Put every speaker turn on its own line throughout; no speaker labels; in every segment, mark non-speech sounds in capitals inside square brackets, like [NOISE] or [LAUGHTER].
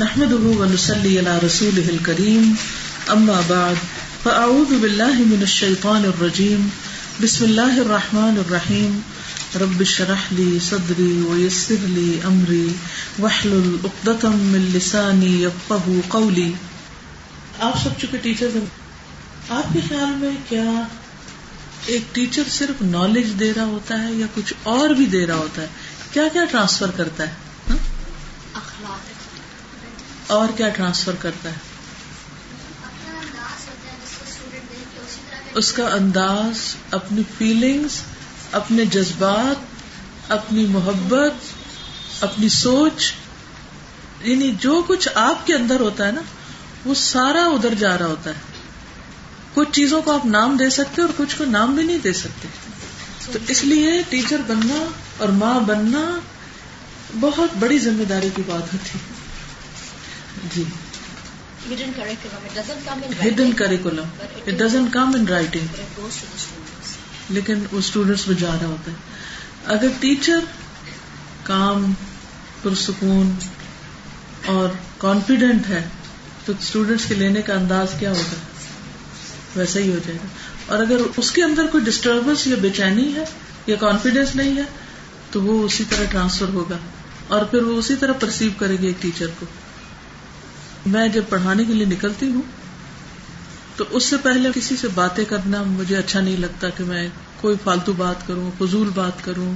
بسم الله الرحمن الرحيم رب امباب شیفان الرجیم ويسر اللہ الرحمٰن الرحیم ربی صدری عمری وحل قولي آپ سب چکے ٹیچر آپ کے خیال میں کیا ایک ٹیچر صرف نالج دے رہا ہوتا ہے یا کچھ اور بھی دے رہا ہوتا ہے کیا کیا ٹرانسفر کرتا ہے اور کیا ٹرانسفر کرتا
ہے
اس کا انداز اپنی فیلنگس اپنے جذبات اپنی محبت اپنی سوچ یعنی جو کچھ آپ کے اندر ہوتا ہے نا وہ سارا ادھر جا رہا ہوتا ہے کچھ چیزوں کو آپ نام دے سکتے اور کچھ کو نام بھی نہیں دے سکتے تو اس لیے ٹیچر بننا اور ماں بننا بہت بڑی ذمہ داری کی بات ہوتی ہے رائٹنگ جی۔ لیکن وہ اسٹوڈینٹس میں جا رہا ہوتا ہے اگر ٹیچر کام پرسکون اور کانفیڈینٹ ہے تو اسٹوڈینٹس کے لینے کا انداز کیا ہوگا ویسا ہی ہو جائے گا اور اگر اس کے اندر کوئی ڈسٹربنس یا بے چینی ہے یا کانفیڈینس نہیں ہے تو وہ اسی طرح ٹرانسفر ہوگا اور پھر وہ اسی طرح پرسیو کرے گی ایک ٹیچر کو میں جب پڑھانے کے لیے نکلتی ہوں تو اس سے پہلے کسی سے باتیں کرنا مجھے اچھا نہیں لگتا کہ میں کوئی فالتو بات کروں فضول بات کروں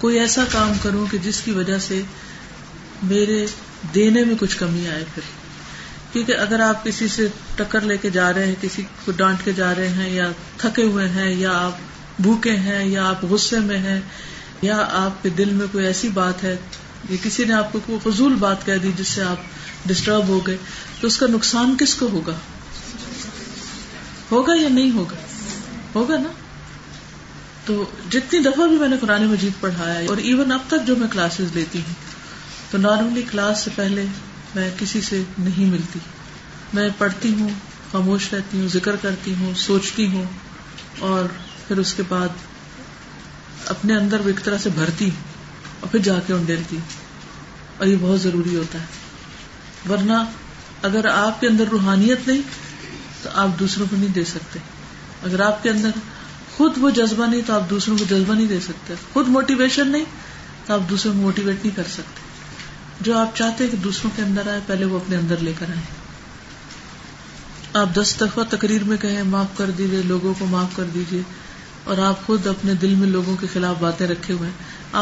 کوئی ایسا کام کروں کہ جس کی وجہ سے میرے دینے میں کچھ کمی آئے پھر کیونکہ اگر آپ کسی سے ٹکر لے کے جا رہے ہیں کسی کو ڈانٹ کے جا رہے ہیں یا تھکے ہوئے ہیں یا آپ بھوکے ہیں یا آپ غصے میں ہیں یا آپ کے دل میں کوئی ایسی بات ہے یا کسی نے آپ کو کوئی فضول بات کہہ دی جس سے آپ ڈسٹرب ہو گئے تو اس کا نقصان کس کو ہوگا ہوگا یا نہیں ہوگا ہوگا نا تو جتنی دفعہ بھی میں نے قرآن مجید پڑھایا اور ایون اب تک جو میں کلاسز لیتی ہوں تو نارملی کلاس سے پہلے میں کسی سے نہیں ملتی میں پڑھتی ہوں خاموش رہتی ہوں ذکر کرتی ہوں سوچتی ہوں اور پھر اس کے بعد اپنے اندر وہ ایک طرح سے بھرتی ہوں اور پھر جا کے ان ڈیلتی ہوں اور یہ بہت ضروری ہوتا ہے ورنہ اگر آپ کے اندر روحانیت نہیں تو آپ دوسروں کو نہیں دے سکتے اگر آپ کے اندر خود وہ جذبہ نہیں تو آپ دوسروں کو جذبہ نہیں دے سکتے خود موٹیویشن نہیں تو آپ دوسروں کو موٹیویٹ نہیں کر سکتے جو آپ چاہتے کہ دوسروں کے اندر آئے پہلے وہ اپنے اندر لے کر آئے آپ دس دفعہ تقریر میں کہیں معاف کر دیجیے لوگوں کو معاف کر دیجیے اور آپ خود اپنے دل میں لوگوں کے خلاف باتیں رکھے ہوئے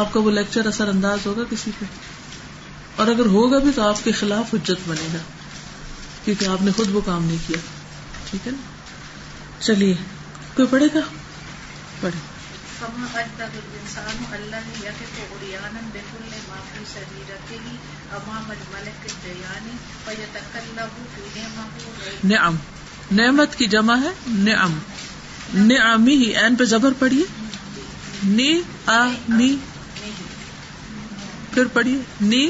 آپ کا وہ لیکچر اثر انداز ہوگا کسی پہ اور اگر ہوگا بھی تو آپ کے خلاف اجت بنے گا کیونکہ آپ نے خود وہ کام نہیں کیا ٹھیک ہے نا چلیے کوئی پڑھے گا پڑھے
نعم نعمت کی جمع ہے نعم
نعمی ہی این پہ زبر پڑھیے نی آ پھر پڑھیے نی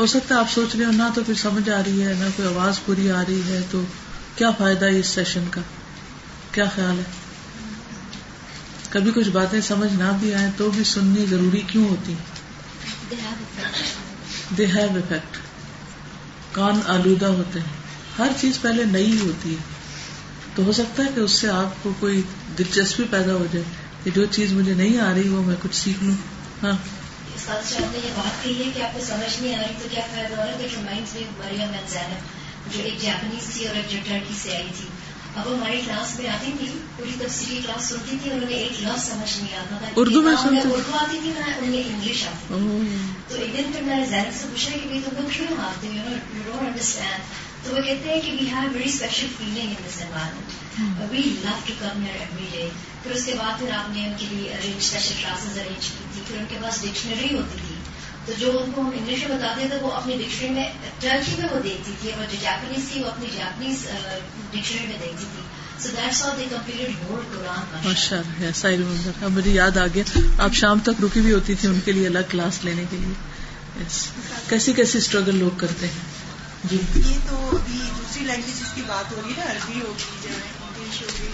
ہو سکتا ہے آپ سوچ رہے ہو نہ تو سمجھ آ رہی ہے نہ کوئی آواز پوری آ رہی ہے تو کیا فائدہ ہے اس سیشن کا کیا خیال ہے کبھی کچھ باتیں سمجھ نہ بھی آئے تو بھی سننی ضروری کیوں ہوتی دے ہیو افیکٹ کان آلودہ ہوتے ہیں ہر چیز پہلے نئی ہوتی ہے تو ہو سکتا ہے کہ اس سے آپ کو کوئی دلچسپی پیدا ہو جائے کہ جو چیز مجھے نہیں آ رہی وہ میں کچھ سیکھ لوں ہاں
استاد صاحب نے یہ بات کہی ہے کہ آپ کو سمجھ نہیں آ رہی تو کیا فائدہ ہو رہا ہے جو مائنڈ میں زینب جو ایک جاپنیز تھی اور ایک جو ٹرکی سے آئی تھی اب وہ مائنڈ کلاس میں آتی تھی پوری تفصیلی کلاس سنتی تھی انہوں نے ایک لفظ سمجھ نہیں آتا تھا اردو میں اردو آتی تھی نہ انہیں انگلش آتی تھی تو ایک دن پھر میں نے زینب سے پوچھا کہ بھائی تم کیونکہ کیوں مارتے you know you don't understand تو وہ کہتے ہیں کہ we have very special feeling in this environment we love to come here every day پھر اس کے بعد پھر آپ نے ان کے لیے ارینج اسپیشل کلاسز ارینج کی تھی پھر ان کے پاس ڈکشنری ہوتی تھی تو جو ان کو ہم انگلش میں بتاتے تھے وہ اپنی ڈکشنری میں ٹرکی میں وہ دیکھتی تھی اور جو جاپنیز تھی وہ اپنی جاپنیز ڈکشنری uh, میں دیکھتی تھی
مجھے یاد آ گیا آپ شام تک رکی بھی ہوتی تھی ان کے لیے الگ کلاس لینے کے لیے کیسی کیسی اسٹرگل لوگ کرتے ہیں
جی یہ تو ابھی دوسری لینگویج کی بات ہو رہی ہے نا عربی ہوگی انگلش ہوگی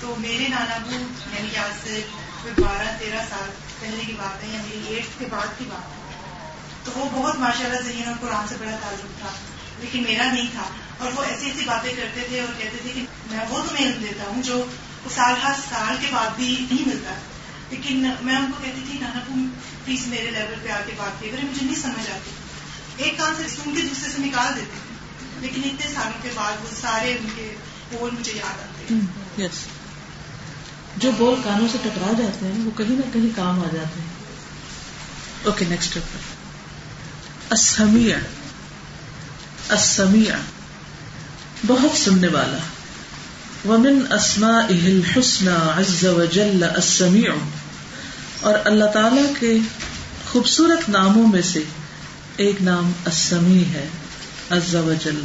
تو میرے نانا بھو یعنی یاد سے بارہ تیرہ سال پہلے کی بات ہے یعنی میری ایٹ کے بعد کی بات ہے تو وہ بہت ماشاء اللہ ذہین اور قرآن سے بڑا تعلق تھا لیکن میرا نہیں تھا اور وہ ایسی ایسی باتیں کرتے تھے اور کہتے تھے کہ میں وہ تمہیں علم دیتا ہوں جو سال ہر سال کے بعد بھی نہیں ملتا لیکن میں ان کو کہتی تھی نانا پلیز میرے لیول پہ آ کے بات کی اور مجھے نہیں سمجھ آتی ایک کان سے سن کے دوسرے سے نکال دیتے ہیں لیکن اتنے سالوں کے بعد وہ
سارے ان کے بول مجھے یاد آتے ہیں yes. جو بول کانوں سے ٹکرا جاتے ہیں وہ کہیں نہ کہیں کام آ جاتے ہیں اوکے نیکسٹ اسمیا اسمیا بہت سننے والا ومن اسما اہل حسن عز و جل اسمیع اور اللہ تعالی کے خوبصورت ناموں میں سے ایک نام اسمی ہے عز و جل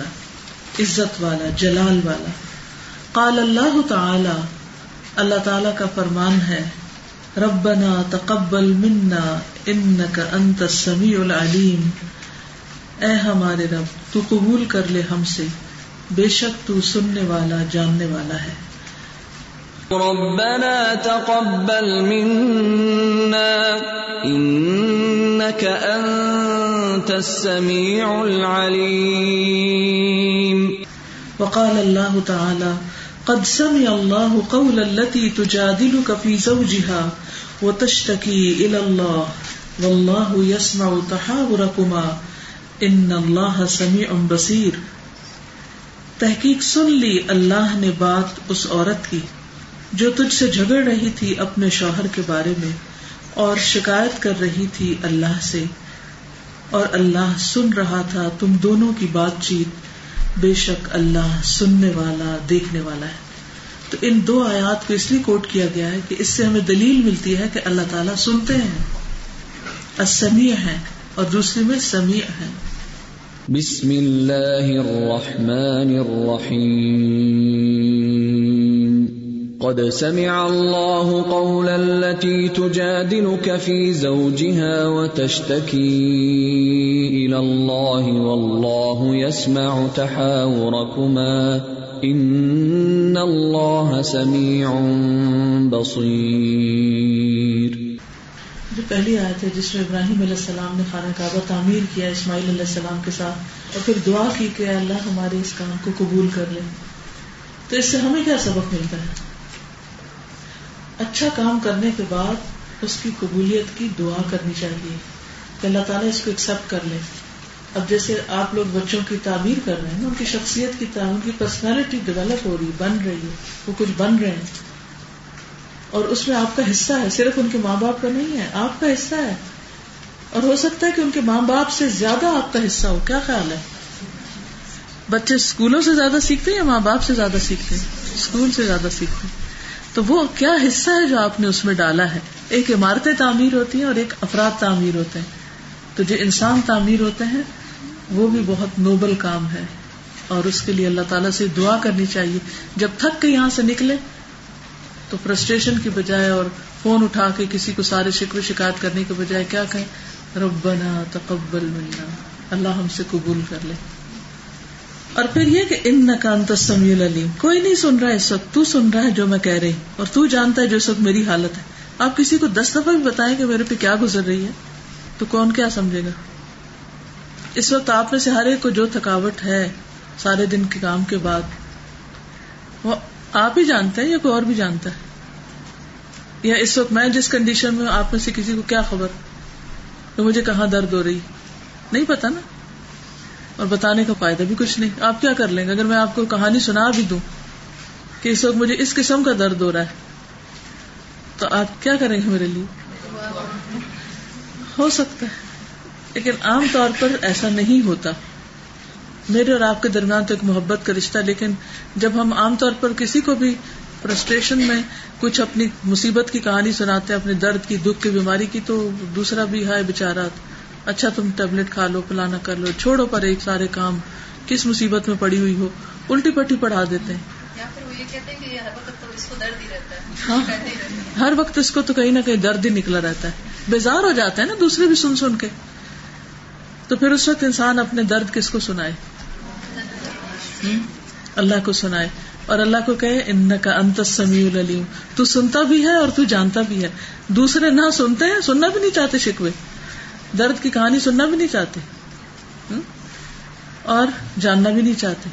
عزت والا جلال والا قال اللہ تعالی اللہ تعالی کا فرمان ہے ربنا تقبل منا انك انت السميع العلیم اے ہمارے رب تو قبول کر لے ہم سے بے شک تو سننے والا جاننے والا ہے ربنا تقبل منا انك انت انت السميع العليم وقال الله تعالى قد سمع الله قول التي تجادلك في زوجها وتشتكي الى الله والله يسمع تحاوركما ان الله سميع بصير تحقیق سن لی اللہ نے بات اس عورت کی جو تجھ سے جھگڑ رہی تھی اپنے شوہر کے بارے میں اور شکایت کر رہی تھی اللہ سے اور اللہ سن رہا تھا تم دونوں کی بات چیت بے شک اللہ سننے والا دیکھنے والا ہے تو ان دو آیات کو اس لیے کوٹ کیا گیا ہے کہ اس سے ہمیں دلیل ملتی ہے کہ اللہ تعالیٰ سنتے ہیں ہیں اور دوسرے میں سمیع ہیں بسم اللہ الرحمن الرحیم قد سمع الله الله قول التي تجادلك في زوجها وتشتكي إلى والله يسمع تحاوركما إن الله سميع بصير جو پہلی آیت ہے جس میں ابراہیم علیہ السلام نے خانہ کعبہ تعمیر کیا اسماعیل علیہ السلام کے ساتھ اور پھر دعا کی کہ اللہ ہمارے اس کام کو قبول کر لے تو اس سے ہمیں کیا سبق ملتا ہے اچھا کام کرنے کے بعد اس کی قبولیت کی دعا کرنی چاہیے کہ اللہ تعالیٰ اس کو ایکسپٹ کر لے اب جیسے آپ لوگ بچوں کی تعمیر کر رہے ہیں ان کی شخصیت کی تعمیر کی پرسنالٹی ڈیولپ ہو رہی بن رہی ہے وہ کچھ بن رہے ہیں اور اس میں آپ کا حصہ ہے صرف ان کے ماں باپ کا نہیں ہے آپ کا حصہ ہے اور ہو سکتا ہے کہ ان کے ماں باپ سے زیادہ آپ کا حصہ ہو کیا خیال ہے بچے اسکولوں سے زیادہ سیکھتے ہیں یا ماں باپ سے زیادہ سیکھتے ہیں اسکول سے زیادہ سیکھتے ہیں تو وہ کیا حصہ ہے جو آپ نے اس میں ڈالا ہے ایک عمارتیں تعمیر ہوتی ہیں اور ایک افراد تعمیر ہوتے ہیں تو جو انسان تعمیر ہوتے ہیں وہ بھی بہت نوبل کام ہے اور اس کے لیے اللہ تعالیٰ سے دعا کرنی چاہیے جب تھک کے یہاں سے نکلے تو فرسٹریشن کی بجائے اور فون اٹھا کے کسی کو سارے شکر شکایت کرنے کے بجائے کیا کہیں ربنا تقبل منا اللہ ہم سے قبول کر لے اور پھر یہ کہ ان نکان تسمی العلیم کوئی نہیں سن رہا ہے اس وقت تو سن رہا ہے جو میں کہہ رہی ہوں اور تو جانتا ہے جو اس وقت میری حالت ہے آپ کسی کو دس دفعہ بھی بتائیں کہ میرے پہ کیا گزر رہی ہے تو کون کیا سمجھے گا اس وقت آپ میں سے ہر ایک کو جو تھکاوٹ ہے سارے دن کے کام کے بعد وہ آپ ہی جانتے ہیں یا کوئی اور بھی جانتا ہے یا اس وقت میں جس کنڈیشن میں ہوں آپ سے کسی کو کیا خبر کہ مجھے کہاں درد ہو رہی نہیں پتا نا اور بتانے کا فائدہ بھی کچھ نہیں آپ کیا کر لیں گے اگر میں آپ کو کہانی سنا بھی دوں کہ اس وقت مجھے اس قسم کا درد ہو رہا ہے تو آپ کیا کریں گے میرے لیے ہو سکتا ہے لیکن عام طور پر ایسا نہیں ہوتا میرے اور آپ کے درمیان تو ایک محبت کا رشتہ لیکن جب ہم عام طور پر کسی کو بھی فرسٹریشن میں کچھ اپنی مصیبت کی کہانی سناتے ہیں اپنے درد کی دکھ کی بیماری کی تو دوسرا بھی ہے بےچارا اچھا تم ٹیبلٹ کھا لو پلانا کر لو چھوڑو پر ایک سارے کام کس مصیبت میں پڑی ہوئی ہو الٹی پٹی پڑھا دیتے ہیں ہاں۔ ہر وقت اس کو تو کہیں نہ کہیں درد ہی نکلا رہتا ہے بیزار ہو جاتا ہے نا دوسرے بھی سن سن کے تو پھر اس وقت انسان اپنے درد کس کو سنائے اللہ کو سنائے اور اللہ کو کہے ان کا انت العلیم تو سنتا بھی ہے اور تو جانتا بھی ہے دوسرے نہ سنتے ہیں سننا بھی نہیں چاہتے شکوے درد کی کہانی سننا بھی نہیں چاہتے اور جاننا بھی نہیں چاہتے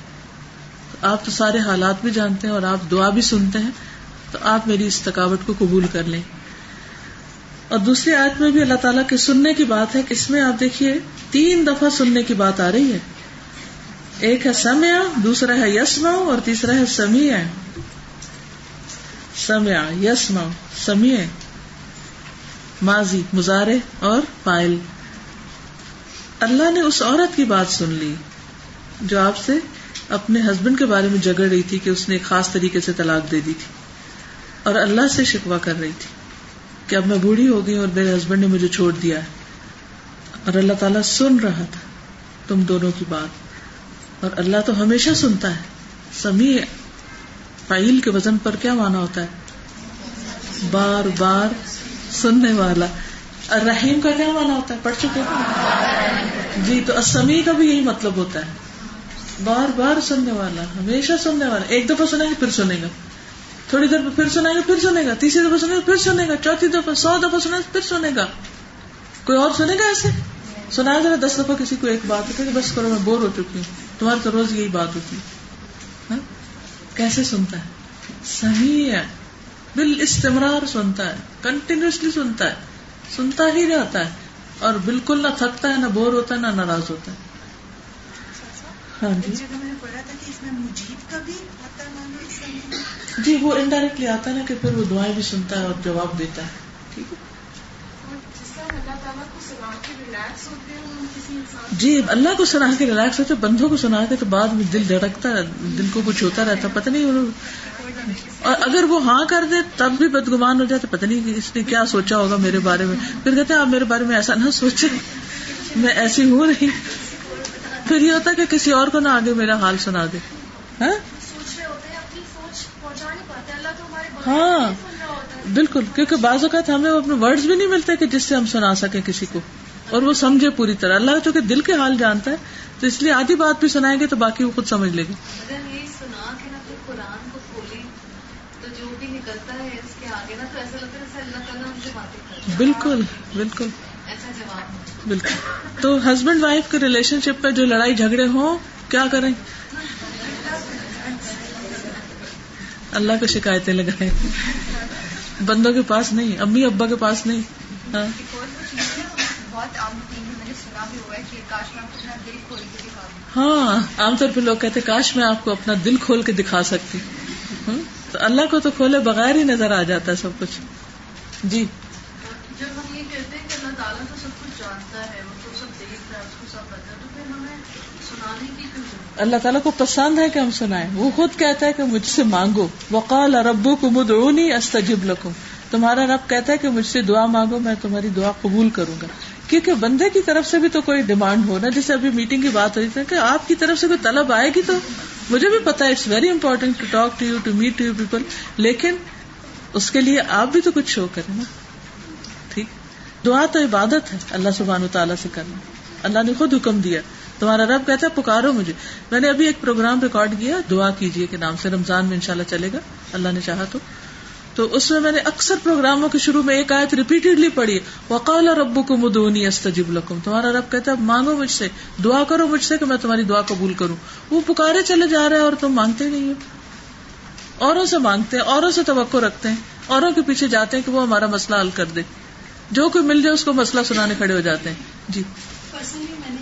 آپ تو سارے حالات بھی جانتے ہیں اور آپ دعا بھی سنتے ہیں تو آپ میری اس تھکاوٹ کو قبول کر لیں اور دوسری آیت میں بھی اللہ تعالیٰ کے سننے کی بات ہے اس میں آپ دیکھیے تین دفعہ سننے کی بات آ رہی ہے ایک ہے سمیا دوسرا ہے یس اور تیسرا ہے سمیع سمیا یس سمیع سمی ماضی مزارے اور پائل اللہ نے اس عورت کی بات سن لی جو آپ سے اپنے ہسبینڈ کے بارے میں جگڑ رہی تھی کہ اس نے ایک خاص طریقے سے طلاق دے دی تھی اور اللہ سے شکوا کر رہی تھی کہ اب میں بوڑھی ہو گئی اور میرے ہسبینڈ نے مجھے چھوڑ دیا ہے اور اللہ تعالیٰ سن رہا تھا تم دونوں کی بات اور اللہ تو ہمیشہ سنتا ہے سمیع فائل کے وزن پر کیا مانا ہوتا ہے بار بار سننے والا رحیم کا کیا ہوتا ہے پڑھ چکے جی تو اسمی کا بھی یہی مطلب ہوتا ہے بار بار سننے والا ہمیشہ سننے والا ایک دفعہ سنے گا پھر تھوڑی دیر پہ تیسری دفعہ سنے گا پھر سنے گا چوتھی دفعہ سو دفعہ سنے گا پھر سنے گا کوئی اور سنے گا ایسے سنایا ذرا دس دفعہ کسی کو ایک بات ہوتی کہ بس کرو میں بور ہو چکی ہوں تمہاری تو روز یہی بات ہوتی ہاں؟ کیسے سنتا ہے صحیح ہے بال استمرار سنتا ہے کنٹینیوسلی سنتا ہے سنتا ہی رہتا ہے اور بالکل نہ تھکتا ہے نہ بور ہوتا ہے نہ ناراض ہوتا ہے اچھا، ہاں جی۔, جی وہ انڈائریکٹلی آتا
ہے نا
کہ پھر وہ دعائیں بھی سنتا ہے اور جواب دیتا
ہے ٹھیک ہے
جی اللہ کو سنا کے ریلیکس ہوتے بندوں کو سنا کے تو بعد میں دل دھڑکتا دل کو کچھ ہوتا رہتا پتہ نہیں اور اگر وہ ہاں کر دے تب بھی بدگمان ہو جائے تو نہیں اس نے کیا سوچا ہوگا میرے بارے میں پھر کہتے آپ میرے بارے میں ایسا نہ سوچے میں ایسی ہوں رہی پھر یہ ہوتا کہ کسی اور کو نہ آگے میرا حال سنا دے ہاں,
ہاں،
بالکل کیونکہ بعض اوقات ہمیں اپنے ورڈز بھی نہیں ملتے کہ جس سے ہم سنا سکیں کسی کو اور وہ سمجھے پوری طرح اللہ چونکہ دل کے حال جانتا ہے تو اس لیے آدھی بات بھی سنائیں گے تو باقی وہ خود سمجھ لے گی بالکل بالکل بالکل تو ہسبینڈ وائف کے ریلیشن شپ پہ جو لڑائی جھگڑے ہوں کیا کریں اللہ کو شکایتیں لگائیں بندوں کے پاس نہیں امی ابا کے پاس نہیں
ہاں۔ بہت
ہاں عام طور پہ لوگ کہتے کاش میں آپ کو اپنا دل کھول کے دکھا سکتی ہوں تو اللہ کو تو کھولے بغیر ہی نظر آ جاتا ہے سب کچھ
جی جب ہم یہ کہتے ہیں کہ اللہ تعالیٰ تو سب کچھ جانتا
ہے کو پسند ہے کہ ہم سنائے وہ خود کہتا ہے کہ مجھ سے مانگو وقال ربو کو مدعونی استجب لکھو تمہارا رب کہتا ہے کہ مجھ سے دعا مانگو میں تمہاری دعا قبول کروں گا کیونکہ بندے کی طرف سے بھی تو کوئی ڈیمانڈ ہونا جیسے ابھی میٹنگ کی بات ہوئی آپ کی طرف سے کوئی طلب آئے گی تو مجھے بھی پتا it's very important to talk to you to meet to you people لیکن اس کے لیے آپ بھی تو کچھ شو کریں نا ٹھیک دعا تو عبادت ہے اللہ سبحان و تعالیٰ سے کرنا اللہ نے خود حکم دیا تمہارا رب کہتا ہے پکارو مجھے میں نے ابھی ایک پروگرام ریکارڈ کیا دعا کیجیے نام سے رمضان میں انشاءاللہ چلے گا اللہ نے چاہا تو تو اس میں میں نے اکثر پروگراموں کے شروع میں ایک آیت ریپیٹڈلی پڑھی وقال ربو کو مدونی استجب لکم تمہارا رب کہتا ہے مانگو مجھ سے دعا کرو مجھ سے کہ میں تمہاری دعا قبول کروں وہ پکارے چلے جا رہے ہیں اور تم مانگتے نہیں ہو اوروں سے مانگتے ہیں اوروں سے توقع رکھتے ہیں اوروں کے پیچھے جاتے ہیں کہ وہ ہمارا مسئلہ حل کر دے جو کوئی مل جائے اس کو مسئلہ سنانے کھڑے ہو جاتے ہیں
جی پرسنلی میں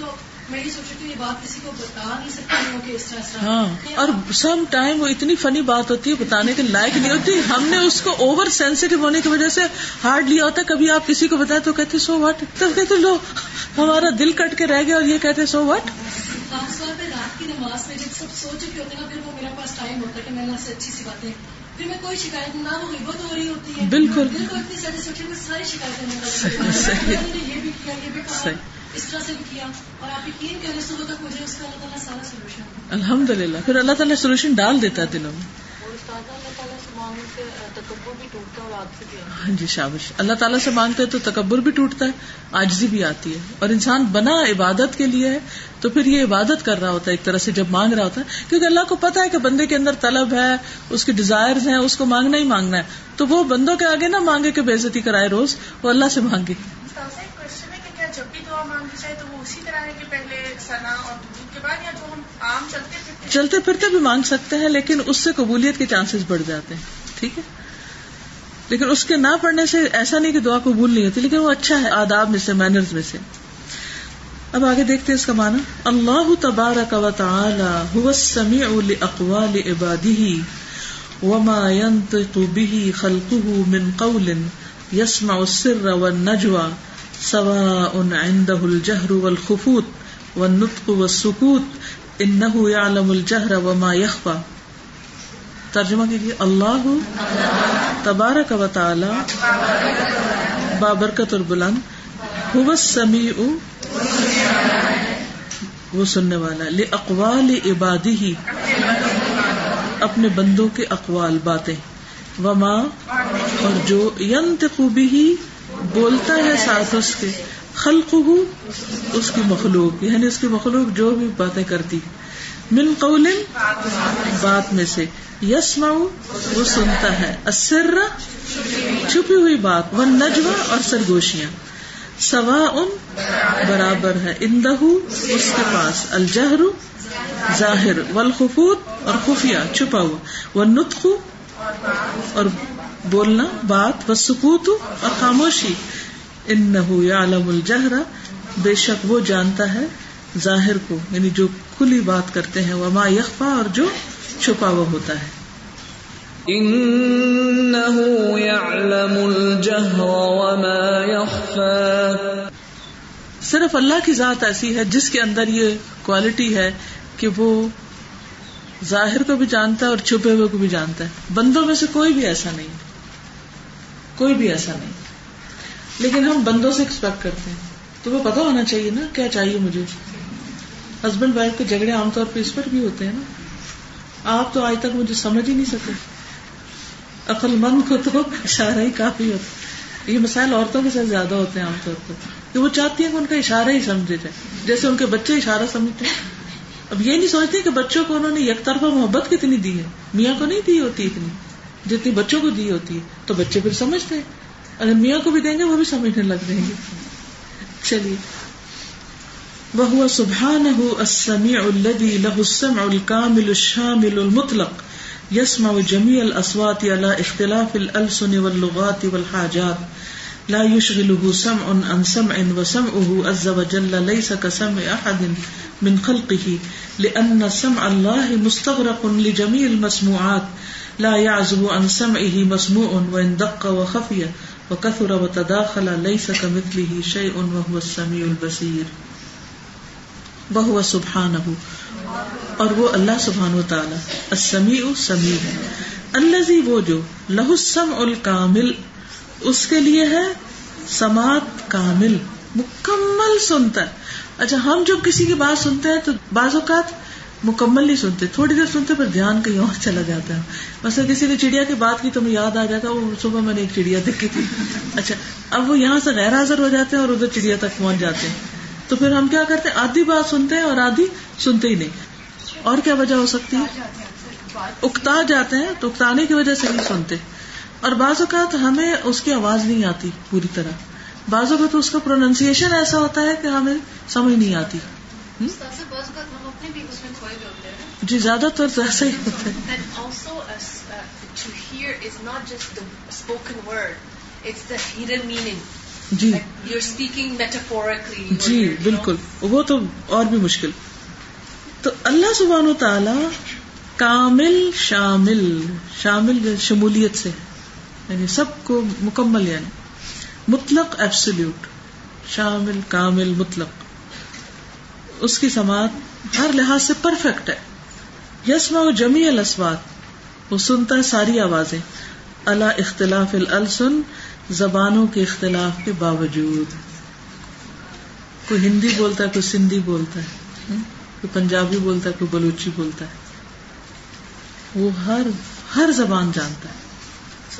تو میں یہ سوچ ہوں یہ بات کسی کو بتا نہیں سکتا ہاں اور سم ٹائم وہ اتنی
فنی بات ہوتی ہے بتانے کے لائق نہیں ہوتی ہم نے اس کو اوور سینسیٹیو ہونے کی وجہ سے ہارڈ لیا ہوتا ہے کبھی آپ کسی کو بتائے تو کہتے سو وٹ تب کہتے لو ہمارا دل کٹ کے رہ گیا اور یہ کہتے سو
وٹ خاص طور پہ رات کی نماز میں جب سب سو چکے ہوتے ہیں نا پھر وہ میرے پاس ٹائم ہوتا ہے کہ میں اللہ سے اچھی سی باتیں پھر میں کوئی شکایت نہ وہ غیبت ہو رہی ہوتی ہے بالکل بالکل اتنی ساری میں ساری شکایتیں یہ بھی کیا یہ بھی اس اس طرح سے کیا اور آپ یقین صبح تک مجھے کا اللہ تعالیٰ سارا سولوشن
الحمد للہ پھر اللہ تعالیٰ سولوشن ڈال دیتا ہے دنوں میں ہاں جی شابش اللہ تعالیٰ سے مانگتے ہیں تو تکبر بھی ٹوٹتا ہے آجزی بھی آتی ہے اور انسان بنا عبادت کے لیے ہے تو پھر یہ عبادت کر رہا ہوتا ہے ایک طرح سے جب مانگ رہا ہوتا ہے کیونکہ اللہ کو پتا ہے کہ بندے کے اندر طلب ہے اس کے ڈیزائرز ہیں اس کو مانگنا ہی مانگنا ہے تو وہ بندوں کے آگے نہ مانگے کہ بے عزتی کرائے روز وہ اللہ سے مانگے جب بھی دعا مانگی جائے تو وہ اسی
طرح ہے کہ پہلے اور کے بعد یا جو ہم عام چلتے پھرتے
چلتے پھرتے بھی مانگ سکتے ہیں لیکن اس سے قبولیت کے چانسز بڑھ جاتے ہیں ٹھیک ہے لیکن اس کے نہ پڑھنے سے ایسا نہیں کہ دعا قبول نہیں ہوتی لیکن وہ اچھا ہے آداب میں سے مینرز میں سے اب آگے دیکھتے اس کا معنی اللہ تبارہ سمی السمیع اقوال عبادی وما من خلق يسمع السر نجوا سوا والنطق خفوت و يعلم و سکوت يخفى ترجمہ کیجیے اللہ تبارک و تعالی بابرکت اور بلند هو السميع سمی او سننے والا لے اقوال عبادی ہی اپنے بندوں کے اقوال باتیں وما اور جو ینت خوبی ہی بولتا ہے ساتھ اس کے خلق اس کی مخلوق یعنی اس کی مخلوق جو بھی باتیں کرتی من قول بات میں سے یس وہ سنتا ہے اسر چھپی ہوئی بات وہ نجوا اور سرگوشیاں سوا ان برابر ہے اندہ اس کے پاس الجہر ظاہر والخفوت اور خفیہ چھپا ہوا وہ نتخو اور بولنا بات سکوت اور خاموشی ان نہ ہو یا عالم الجہرا بے شک وہ جانتا ہے ظاہر کو یعنی جو کھلی بات کرتے ہیں وہ یخفا اور جو چھپا ہوا ہوتا ہے صرف اللہ کی ذات ایسی ہے جس کے اندر یہ کوالٹی ہے کہ وہ ظاہر کو بھی جانتا ہے اور چھپے ہوئے کو بھی جانتا ہے بندوں میں سے کوئی بھی ایسا نہیں کوئی بھی ایسا نہیں لیکن ہم بندوں سے ایکسپیکٹ کرتے ہیں تو وہ پتا ہونا چاہیے نا کیا چاہیے مجھے ہسبینڈ وائف کے جھگڑے عام طور پہ اس پر بھی ہوتے ہیں نا آپ تو آج تک مجھے سمجھ ہی نہیں سکے عقل مند کو تو اشارہ ہی کافی ہوتا ہے یہ مسائل عورتوں کے ساتھ زیادہ ہوتے ہیں عام طور پر کہ وہ چاہتی ہیں کہ ان کا اشارہ ہی سمجھے جائے جیسے ان کے بچے اشارہ سمجھتے ہیں اب یہ نہیں سوچتے کہ بچوں کو انہوں نے یک طرفہ محبت کتنی دی ہے میاں کو نہیں دی ہوتی اتنی جتنی بچوں کو دی ہوتی ہے تو بچے پھر سمجھتے ہیں اگر میاں کو بھی دیں گے وہ بھی سمجھنے لگ جائیں گے چلیے وہ سبحان الشامل المطلق اختلاف و سب اسمی السواط اللہ اختلافات مستفر مسموعات لا يعزم عن سمعه مسموع وإن دق وخفي وكثر وتداخل ليس كمثله شيء وهو السميع البصير وهو سبحانه اور وہ اللہ سبحان و تعالی السمیع سمیع ہے اللذی وہ جو لہو السمع الكامل اس کے لیے ہے سماعت کامل مکمل سنتا ہے اچھا ہم جب کسی کی بات سنتے ہیں تو بعض اوقات مکمل نہیں سنتے تھوڑی دیر سنتے پھر دھیان کہیں اور چلا جاتا ہے مثلا کسی نے چڑیا کی بات کی تو ہمیں یاد آ جاتا وہ صبح میں نے ایک چڑیا دیکھی تھی اچھا اب وہ یہاں سے غیر حاضر ہو جاتے ہیں اور ادھر چڑیا تک پہنچ جاتے ہیں تو پھر ہم کیا کرتے ہیں آدھی بات سنتے ہیں اور آدھی سنتے ہی نہیں اور کیا وجہ ہو سکتی ہے اکتا جاتے ہیں تو اکتانے کی وجہ سے نہیں سنتے اور بعض اوقات ہمیں اس کی آواز نہیں آتی پوری طرح بعض اوقات اس کا پروننسیشن ایسا ہوتا ہے کہ ہمیں سمجھ نہیں آتی جی زیادہ
تر تو ایسا ہی ہوتا ہے uh, جی
جی بالکل وہ تو اور بھی مشکل تو اللہ سبحان و تعالی کامل شامل شامل شمولیت سے یعنی سب کو مکمل یعنی مطلق ایبسلیوٹ شامل کامل مطلق اس کی سماعت ہر لحاظ سے پرفیکٹ ہے یس میں وہ جمی الاسوات وہ سنتا ہے ساری آوازیں اللہ اختلاف السن زبانوں کے اختلاف کے باوجود کوئی ہندی بولتا ہے کوئی سندھی بولتا ہے کوئی پنجابی بولتا ہے کوئی بلوچی بولتا ہے وہ ہر ہر زبان جانتا ہے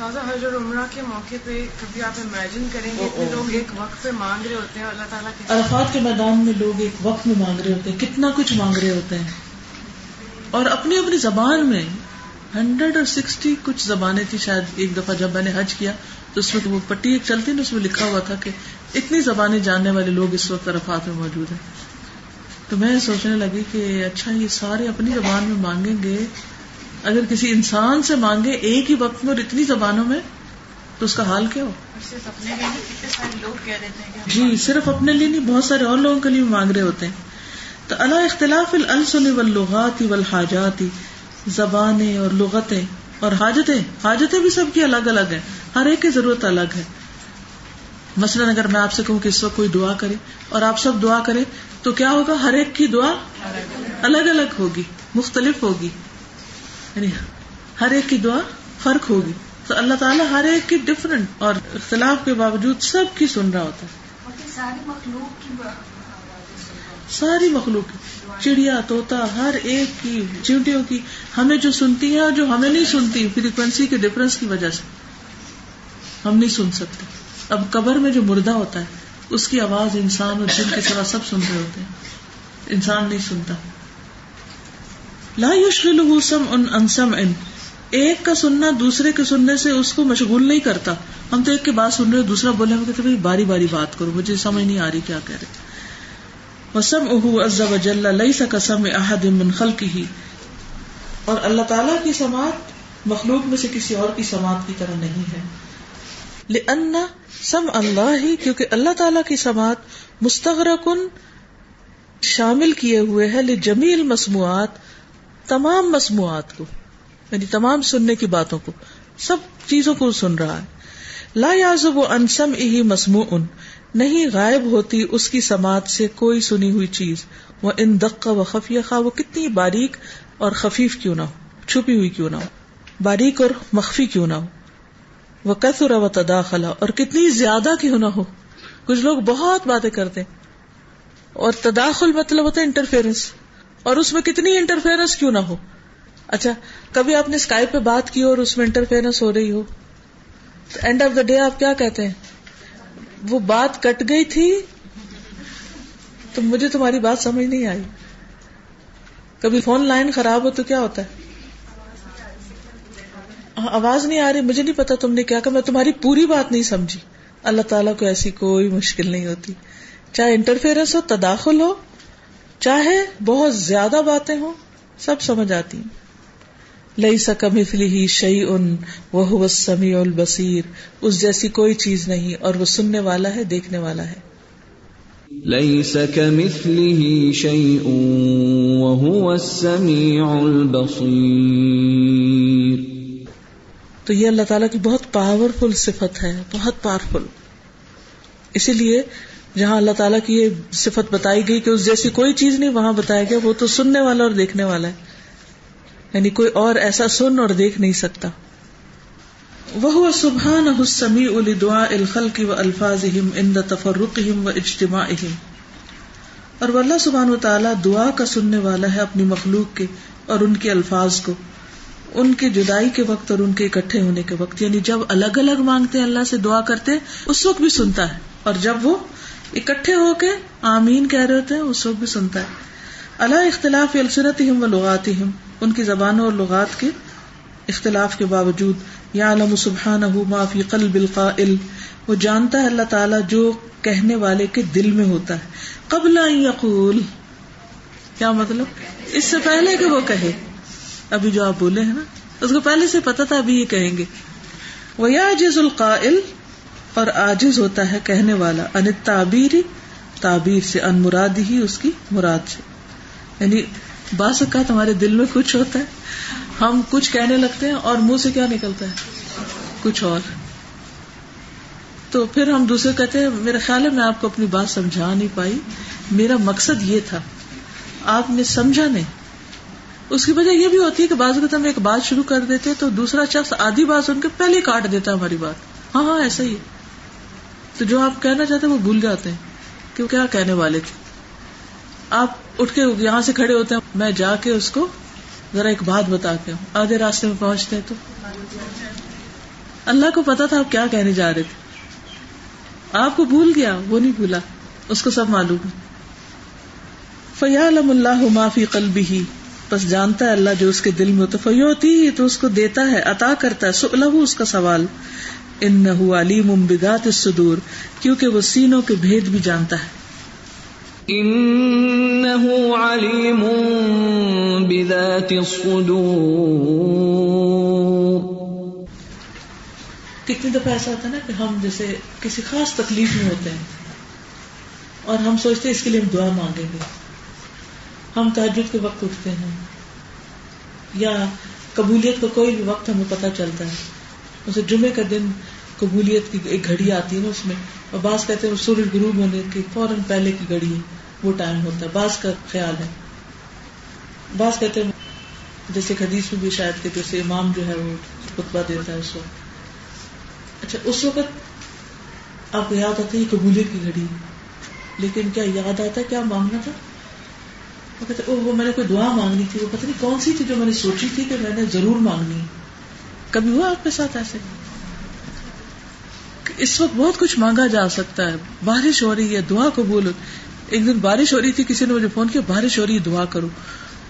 حج اور عمرہ
کے موقع پہ کبھی آپ امیجن کریں گے لوگ ایک وقت پہ مانگ رہے ہوتے ہیں اللہ تعالیٰ کے عرفات کے
میدان میں لوگ ایک وقت میں مانگ رہے ہوتے ہیں کتنا کچھ مانگ رہے ہوتے ہیں اور اپنی اپنی زبان میں ہنڈریڈ اور سکسٹی کچھ زبانیں تھی شاید ایک دفعہ جب میں نے حج کیا تو اس وقت وہ پٹی ایک چلتی نا اس میں لکھا ہوا تھا کہ اتنی زبانیں جاننے والے لوگ اس وقت عرفات میں موجود ہیں تو میں سوچنے لگی کہ اچھا یہ سارے اپنی زبان میں مانگیں گے اگر کسی انسان سے مانگے ایک ہی وقت میں اور اتنی زبانوں میں تو اس کا حال کیا
ہو
جی صرف اپنے لیے نہیں بہت سارے اور لوگوں کے لیے مانگ رہے ہوتے ہیں تو اللہ اختلاف السن و لغاتی و حاجاتی زبانیں اور لغتیں اور حاجتیں حاجتیں بھی سب کی الگ الگ ہیں ہر ایک کی ضرورت الگ ہے مثلاً اگر میں آپ سے کہوں کہ اس وقت کوئی دعا کرے اور آپ سب دعا کرے تو کیا ہوگا ہر ایک کی دعا الگ الگ ہوگی مختلف ہوگی یعنی ہر ایک کی دعا فرق ہوگی تو اللہ تعالیٰ ہر ایک کی ڈفرنٹ اور اختلاف کے باوجود سب کی سن رہا ہوتا ہے ساری مخلوق کی چڑیا کی ہمیں جو سنتی ہیں اور جو ہمیں نہیں سنتی فریکوینسی کے ڈفرنس کی وجہ سے ہم نہیں سن سکتے اب قبر میں جو مردہ ہوتا ہے اس کی آواز انسان اور جن کی طرح سب سنتے ہوتے ہیں انسان نہیں سنتا لا یشغل سم ان انسم ان ایک کا سننا دوسرے کے سننے سے اس کو مشغول نہیں کرتا ہم تو ایک کے بات سن رہے دوسرا بولے ہم کہتے بھائی باری باری بات کرو مجھے سمجھ نہیں آ رہی کیا کہہ رہے وسم اہ عز وجل جل لئی سا قسم احد من خلق ہی اور اللہ تعالی کی سماعت مخلوق میں سے کسی اور کی سماعت کی طرح نہیں ہے لئن سم اللہ ہی کیونکہ اللہ تعالی کی سماعت مستغرکن شامل کیے ہوئے ہے لجمیل مسموعات تمام مصنوعات کو یعنی تمام سننے کی باتوں کو سب چیزوں کو سن رہا ہے لا و انسم لایاز ان نہیں غائب ہوتی اس کی سماعت سے کوئی سنی ہوئی چیز وہ ان و خفیہ خا وہ کتنی باریک اور خفیف کیوں نہ ہو چھپی ہوئی کیوں نہ ہو باریک اور مخفی کیوں نہ ہو وہ کرا و تداخلا اور کتنی زیادہ کیوں نہ ہو کچھ لوگ بہت باتیں کرتے اور تداخل مطلب ہوتا ہے انٹرفیئرنس اور اس میں کتنی انٹرفیئرنس کیوں نہ ہو اچھا کبھی آپ نے اسکائی پہ بات کی اور اس میں انٹرفیئرنس ہو رہی ہو اینڈ آف دا ڈے آپ کیا کہتے ہیں وہ بات کٹ گئی تھی تو مجھے تمہاری بات سمجھ نہیں آئی کبھی فون لائن خراب ہو تو کیا ہوتا ہے ہاں، آواز نہیں آ رہی مجھے نہیں پتا تم نے کیا کہا میں تمہاری پوری بات نہیں سمجھی اللہ تعالیٰ کو ایسی کوئی مشکل نہیں ہوتی چاہے انٹرفیئرنس ہو تداخل ہو چاہے بہت زیادہ باتیں ہوں سب سمجھ آتی ہیں لئی سکم ہی شعی ان وہ وہی البصیر اس جیسی کوئی چیز نہیں اور وہ سننے والا ہے دیکھنے والا ہے لئی سکم تو یہ اللہ تعالیٰ کی بہت پاورفل صفت ہے بہت پاورفل اسی لیے جہاں اللہ تعالیٰ کی یہ صفت بتائی گئی کہ اس جیسی کوئی چیز نہیں وہاں بتایا گیا وہ تو سننے والا اور دیکھنے والا ہے یعنی کوئی اور ایسا سن اور دیکھ نہیں سکتا وہ سبحان حسمی الخل کی و و الفاظ اجتماع اہم اور اللہ سبحان و تعالیٰ دعا کا سننے والا ہے اپنی مخلوق کے اور ان کے الفاظ کو ان کے جدائی کے وقت اور ان کے اکٹھے ہونے کے وقت یعنی جب الگ الگ مانگتے اللہ سے دعا کرتے اس وقت بھی سنتا ہے اور جب وہ اکٹھے ہو کے آمین کہہ رہے ہوتے ہیں اس وقت بھی سنتا ہے اللہ اختلاف السنت ہم و لغات ہم ان کی زبانوں اور لغات کے اختلاف کے باوجود یا علم سبحان فی قل القائل وہ جانتا ہے اللہ تعالیٰ جو کہنے والے کے دل میں ہوتا ہے قبل یقول کیا مطلب اس سے پہلے کہ وہ کہے ابھی جو آپ بولے ہیں نا اس کو پہلے سے پتا تھا ابھی یہ کہیں گے وہ یا جز القا اور آجز ہوتا ہے کہنے والا ان تعبیر تعبیر سے ان مراد ہی اس کی مراد سے یعنی بعض اوقات تمہارے دل میں کچھ ہوتا ہے ہم کچھ کہنے لگتے ہیں اور منہ سے کیا نکلتا ہے کچھ اور تو پھر ہم دوسرے کہتے ہیں میرے خیال ہے میں آپ کو اپنی بات سمجھا نہیں پائی میرا مقصد یہ تھا آپ نے سمجھا نہیں اس کی وجہ یہ بھی ہوتی ہے کہ بعض اوقات ہم ایک بات شروع کر دیتے تو دوسرا شخص آدھی بات سن کے پہلے کاٹ دیتا ہماری بات ہاں ہاں ایسا ہی تو جو آپ کہنا چاہتے ہیں وہ بھول جاتے ہیں کہ وہ کیا کہنے والے تھے آپ اٹھ کے یہاں سے کھڑے ہوتے ہیں میں جا کے اس کو ذرا ایک بات ہوں آدھے راستے میں پہنچتے ہیں تو اللہ کو پتا تھا آپ کیا کہنے جا رہے تھے آپ کو بھول گیا وہ نہیں بھولا اس کو سب معلوم ہے فیام اللہ معافی کل بھی ہی بس جانتا ہے اللہ جو اس کے دل میں تو فیو ہوتی تو اس کو دیتا ہے عطا کرتا ہے اس کا سوال سدور کیونکہ وہ سینوں کے بھید بھی جانتا ہے کتنی دفعہ ایسا ہوتا ہے نا کہ ہم جیسے کسی خاص تکلیف میں ہوتے ہیں اور ہم سوچتے ہیں اس کے لیے ہم دعا مانگیں گے ہم تحجد کے وقت اٹھتے ہیں یا قبولیت کا کو کوئی بھی وقت ہمیں پتہ چلتا ہے جمعے کا دن قبولیت کی ایک گھڑی آتی ہے نا اس میں اور بعض کہتے ہیں سورج غروب ہونے کی فوراً پہلے کی گھڑی ہے وہ ٹائم ہوتا ہے بعض کا خیال ہے بعض کہتے ہیں جیسے حدیث میں بھی شاید امام جو ہے وہ خطبہ دیتا ہے اس وقت اچھا اس وقت آپ کو یاد آتا ہے یہ قبولیت کی گھڑی لیکن کیا یاد آتا ہے کیا مانگنا تھا وہ کہتے وہ میں نے کوئی دعا مانگنی تھی وہ پتہ نہیں کون سی تھی جو میں نے سوچی تھی کہ میں نے ضرور مانگنی ہے کبھی ہوا آپ کے ساتھ ایسے اس وقت بہت کچھ مانگا جا سکتا ہے بارش ہو رہی ہے دعا ایک دن بارش ہو رہی تھی کسی نے مجھے فون کیا بارش ہو رہی ہے دعا کرو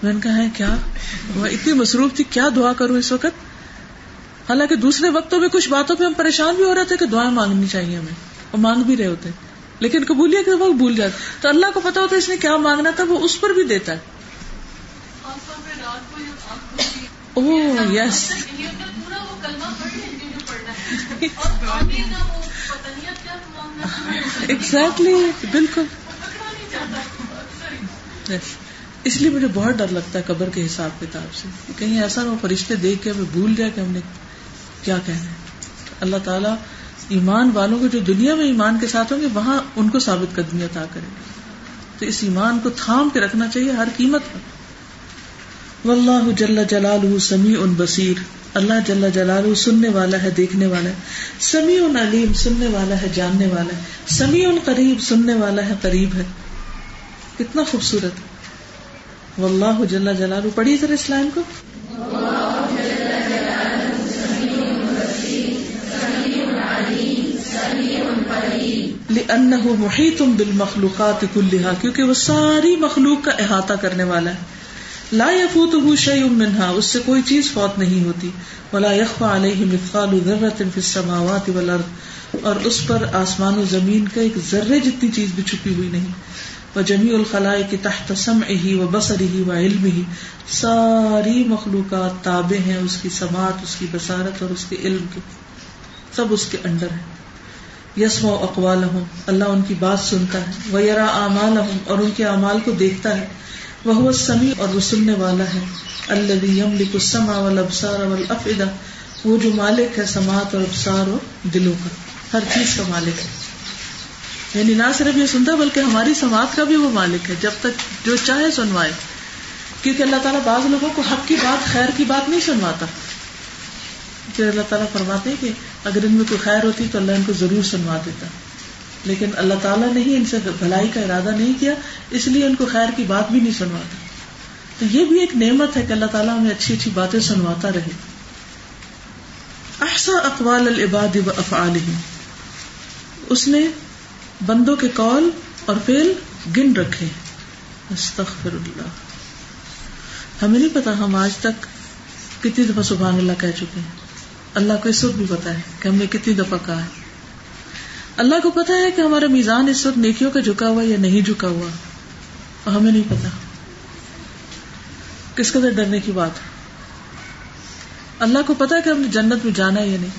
میں نے کہا ہے کیا اتنی مصروف تھی کیا دعا کروں اس وقت حالانکہ دوسرے وقتوں میں کچھ باتوں پہ ہم پریشان بھی ہو رہے تھے کہ دعائیں مانگنی چاہیے ہمیں اور مانگ بھی رہے ہوتے لیکن قبولیت کے وقت بھول جاتے تو اللہ کو پتا ہوتا ہے اس نے کیا مانگنا تھا وہ اس پر بھی دیتا ہے ایگزیکٹلی بالکل اس لیے مجھے بہت ڈر لگتا ہے قبر کے حساب کتاب سے کہیں ایسا نہ فرشتے دیکھ کے ہمیں بھول جائے کہ ہم نے کیا کہنا ہے اللہ تعالیٰ ایمان والوں کو جو دنیا میں ایمان کے ساتھ ہوں گے وہاں ان کو ثابت قدمی عطا کرے گا تو اس ایمان کو تھام کے رکھنا چاہیے ہر قیمت پر اللہ جل سمی ان بصیر اللہ جل جلال ہے دیکھنے والا سمی ان علیم سننے والا ہے جاننے والا سمی ان قریب سننے والا ہے قریب ہے کتنا خوبصورت
جل جلال پڑھیے اسلام کو محیط
کیونکہ وہ ساری مخلوق کا احاطہ کرنے والا ہے لا یفوت تو شی اس سے کوئی چیز فوت نہیں ہوتی ولا مثقال السماوات والارض اور اس پر آسمان و زمین کا ایک ذرے جتنی چیز بھی چھپی ہوئی نہیں وجميع الخلائق تحت سمعه وبصره وعلمه ساری مخلوقات تابع ہیں اس کی سماعت اس کی بصارت اور اس کے علم کے سب اس کے اندر ہیں یسمع اقوالهم اللہ ان کی بات سنتا ہے ویرا اعمالهم اور ان کے اعمال کو دیکھتا ہے وہ سمی اور وہ سننے والا ہے اللہ وہ جو مالک ہے سماعت اور اور دلوں کا ہر چیز کا مالک ہے یعنی نہ صرف یہ سنتا بلکہ ہماری سماعت کا بھی وہ مالک ہے جب تک جو چاہے سنوائے کیونکہ اللہ تعالیٰ بعض لوگوں کو حق کی بات خیر کی بات نہیں سنواتا اللہ تعالیٰ فرماتے کہ اگر ان میں کوئی خیر ہوتی تو اللہ ان کو ضرور سنوا دیتا لیکن اللہ تعالیٰ نے ہی ان سے بھلائی کا ارادہ نہیں کیا اس لیے ان کو خیر کی بات بھی نہیں سنواتا تو یہ بھی ایک نعمت ہے کہ اللہ تعالیٰ ہمیں اچھی اچھی باتیں سنواتا رہے احسا اقوال العباد و افعال اس نے بندوں کے کال اور فیل گن رکھے استغفر اللہ ہمیں نہیں پتا ہم آج تک کتنی دفعہ سبحان اللہ کہہ چکے ہیں اللہ کو اس وقت بھی پتا ہے کہ ہم نے کتنی دفعہ کہا ہے اللہ کو پتا ہے کہ ہمارا میزان اس وقت نیکیوں کا جھکا ہوا یا نہیں جھکا ہوا ہمیں نہیں پتا کس قدر ڈرنے کی بات اللہ کو پتا کہ ہم نے جنت میں جانا ہے یا نہیں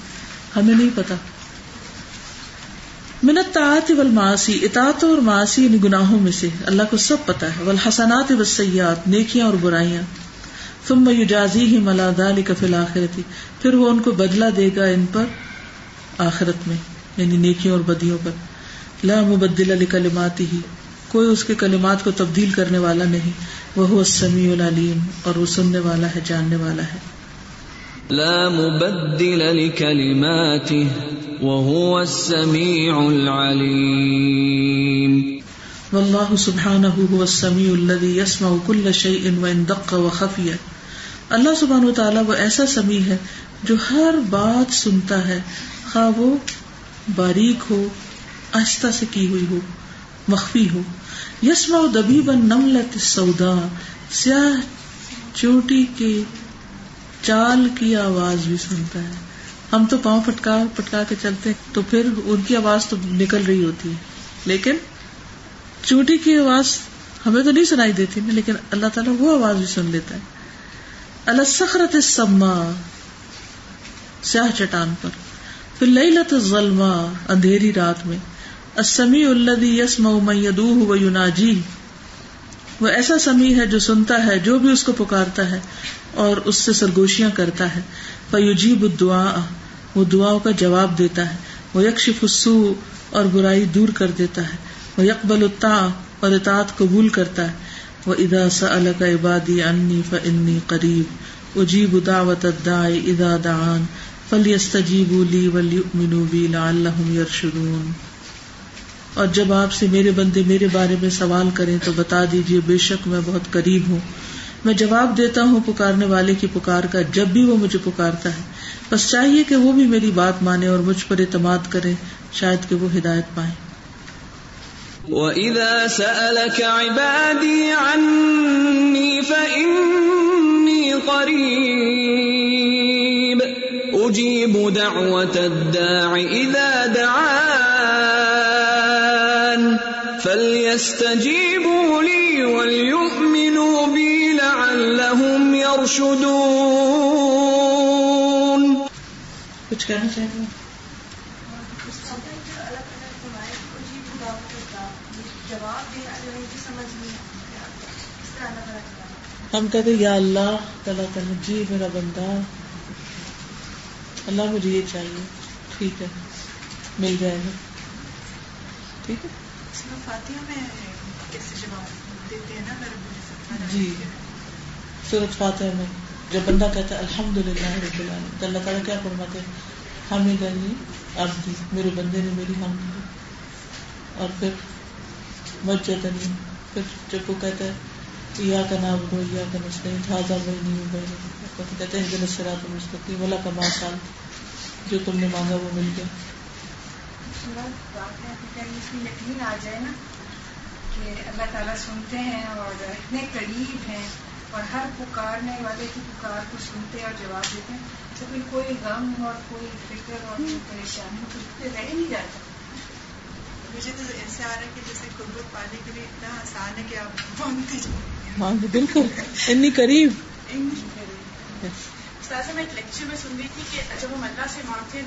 ہمیں نہیں پتا منت و الماسی اطاط اور ماسی ان یعنی گناہوں میں سے اللہ کو سب پتا ہے ولحسنات و سیاحت نیکیاں اور برائیاں ملا دال کفل آخرتی پھر وہ ان کو بدلا دے گا ان پر آخرت میں یعنی نیکیوں اور بدیوں پر لا مبدل علی کلمات ہی کوئی اس کے کلمات کو تبدیل کرنے والا نہیں وہ سمیع العلیم اور وہ سننے والا ہے جاننے والا ہے لا مبدل لكلماته وهو السميع العليم والله سبحانه هو السميع الذي يسمع كل شيء وان دق وخفي اللہ سبحانہ و تعالی وہ ایسا سمیع ہے جو ہر بات سنتا ہے خواہ وہ باریک ہو آہستہ سے کی ہوئی ہو مخفی ہو یسما ہم تو پاؤں پٹکا پٹکا کے چلتے تو پھر ان کی آواز تو نکل رہی ہوتی ہے لیکن چوٹی کی آواز ہمیں تو نہیں سنائی دیتی لیکن اللہ تعالیٰ وہ آواز بھی سن لیتا ہے اللہ سخرت سما سیاہ چٹان پر فلت ظلم اندھیری رات میں اسمی الدی یس میدو یوناجی وہ ایسا سمیع ہے جو سنتا ہے جو بھی اس کو پکارتا ہے اور اس سے سرگوشیاں کرتا ہے پیوجی بدعا وہ دعاؤں کا جواب دیتا ہے وہ یکش فسو اور برائی دور کر دیتا ہے وہ یکبل اتا اور اطاعت قبول کرتا ہے وہ ادا سا الگ عبادی انی فنی قریب اجیب دعوت ادا ادا دان اور جب آپ سے میرے بندے میرے بارے میں سوال کرے تو بتا دیجیے بے شک میں بہت قریب ہوں میں جواب دیتا ہوں پکارنے والے کی پکار کا جب بھی وہ مجھے پکارتا ہے بس چاہیے کہ وہ بھی میری بات مانے اور مجھ پر اعتماد کرے شاید کہ وہ ہدایت پائے اجیب دعوت الداعی اذا دعان فلیستجیبوا لی ولیؤمنوا بی لعلہم یرشدون کچھ کہنا چاہیے ہم کہتے یا اللہ تعالیٰ تعالیٰ جی میرا بندہ اللہ مجھے یہ چاہیے ٹھیک ہے
مل جائے گا ٹھیک ہے جی سورج فاتح میں جب بندہ کہتا ہے الحمد
للہ رب العالمین تو اللہ تعالیٰ کیا فرماتے ہیں حمد علی عبدی میرے بندے نے میری حمد دی اور پھر مجد علی پھر جب وہ کہتا ہے یا کا نام ہو یا کا نسل ہاضہ بہنی ہو بہنی جو
تم نے مانگا وہ مل گیا یقین آ جائے نا اللہ تعالیٰ اور اتنے قریب ہیں اور ہر پکارنے والے کی پکار کو سنتے اور جواب دیتے ہیں تو پھر کوئی غم اور کوئی فکر اور پریشانی جاتا مجھے تو ایسا آ رہا ہے جیسے قبر پانے کے لیے اتنا آسان ہے کہ آپ مانگتے [LAUGHS] بالکل سر میں ایک لیکچر میں سن رہی تھی کہ جب ہم اللہ سے مانگتے ہیں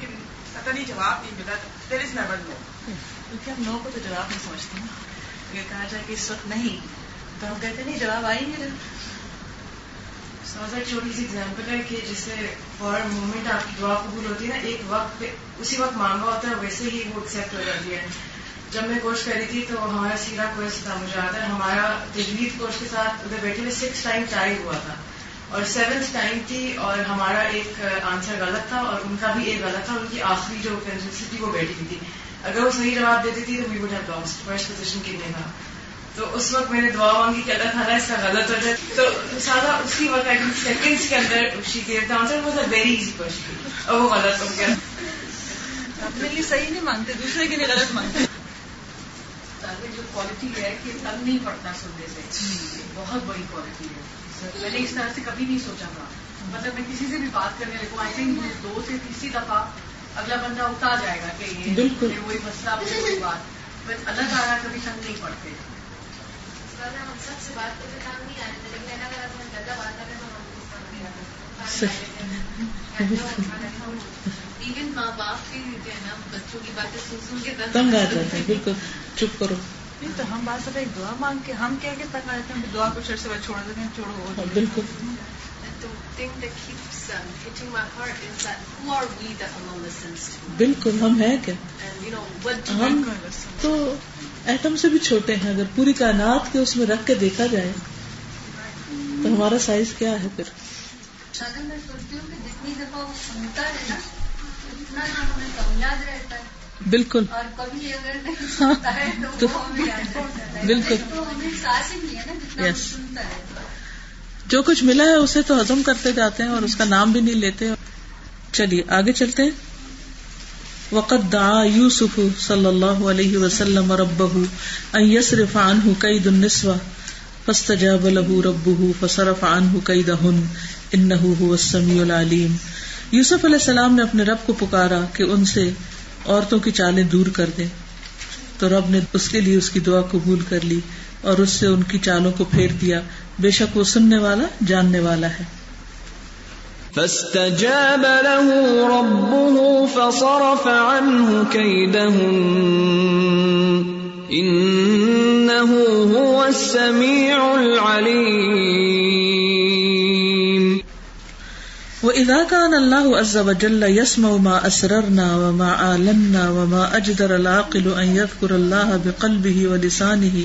کہ پتہ نہیں جواب نہیں ملا دیر نو کیونکہ ہم نو کو تو جواب نہیں سمجھتے اس وقت نہیں تو ہم کہتے ہیں جواب آئے سمجھا چھوٹی سی ایگزامپل ہے کہ جس سے مومنٹ آپ کی دعا قبول ہوتی ہے نا ایک وقت پہ اسی وقت مانگا ہوتا ہے ویسے ہی وہ ایکسپٹ ہو جاتی ہے جب میں کورس کری تھی تو ہمارا سیرا کورس تھا مجھے یاد ہے ہمارا تجوید کورس کے ساتھ ادھر بیٹھے ہوئے سکس ٹائم ٹرائی ہوا تھا اور سیونتھ ٹائم تھی اور ہمارا ایک آنسر غلط تھا اور ان کا بھی ایک غلط تھا ان کی آخری جو تھی وہ بیٹھی ہوئی تھی اگر وہ صحیح جواب دیتی تھی تو ہیو لاسٹ فرسٹ پوزیشن کن کا تھا تو اس وقت میں نے دعا مانگی کہ اللہ تعالیٰ اس کا غلط ہو جائے تو سادہ اسی وقت کے اندر آنسر وہ تھا ویری ایزی کوشچن اور وہ غلط ہو گیا اپنے لیے صحیح نہیں مانگتے دوسرے کے لیے غلط مانگتے جو کوالٹی ہے کہ تنگ نہیں پڑتا سننے سے بہت بڑی کوالٹی ہے میں نے اس طرح سے کبھی نہیں سوچا تھا مطلب میں کسی سے بھی بات کرنے لگوں آئی تھنک دو سے تیسری دفعہ اگلا بندہ اتار جائے گا کہ یہ وہی مسئلہ اللہ آ رہا ہے کبھی تنگ نہیں پڑتے ہم سب سے بات کرتے نہیں لیکن بات ہیں تنگ
آ
بالکل چپ کرو نہیں تو ہم بات ہیں چھوڑو
ہاں، um, بالکل ہم ہیں کیا چھوٹے ہیں اگر پوری کائنات کے اس میں رکھ کے دیکھا جائے تو ہمارا سائز کیا ہے پھر
میں سوچتی ہوں جتنی سنتا ہے
بالکل ہاں۔ بالکل
یس
جو کچھ ملا ہے اسے تو ہزم کرتے جاتے ہیں اور اس کا نام بھی نہیں لیتے چلیے آگے چلتے وقت یوسف صلی اللہ علیہ وسلم رب یس رفان ہُو کئی له فسط رب ہُوس رفان ہو کئی دہن العلیم یوسف علیہ السلام نے اپنے رب کو پکارا کہ ان سے عورتوں کی چالیں دور کر دے تو رب نے اس کے لیے اس کی دعا قبول کر لی اور اس سے ان کی چالوں کو پھیر دیا بے شک وہ سننے والا جاننے والا ہے وہ اداکان اللہ عز وجل یس ما اسرر نام وا آلم نا وما اجدر اللہ قلع قور اللہ و لسانی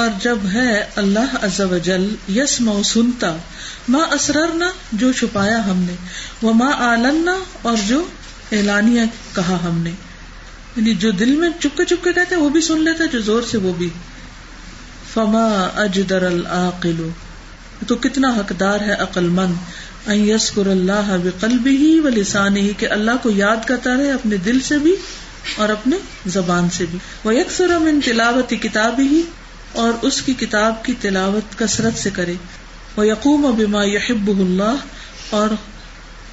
اور جب ہے اللہ از جل یس مو سنتا ماں اسررنا جو چھپایا ہم نے وہ ماں آلنا اور جو اعلانیہ کہا ہم نے یعنی جو دل میں چپکے چپکے کہتے وہ بھی سن لیتا جو زور سے وہ بھی فما تو کتنا حقدار ہے مند یس قر اللہ وکلب ہی و ہی کہ اللہ کو یاد کرتا رہے اپنے دل سے بھی اور اپنے زبان سے بھی وہ یکسرم انتلابت کتاب ہی اور اس کی کتاب کی تلاوت کثرت سے کرے وہ یقوم و بیما یحب اللہ اور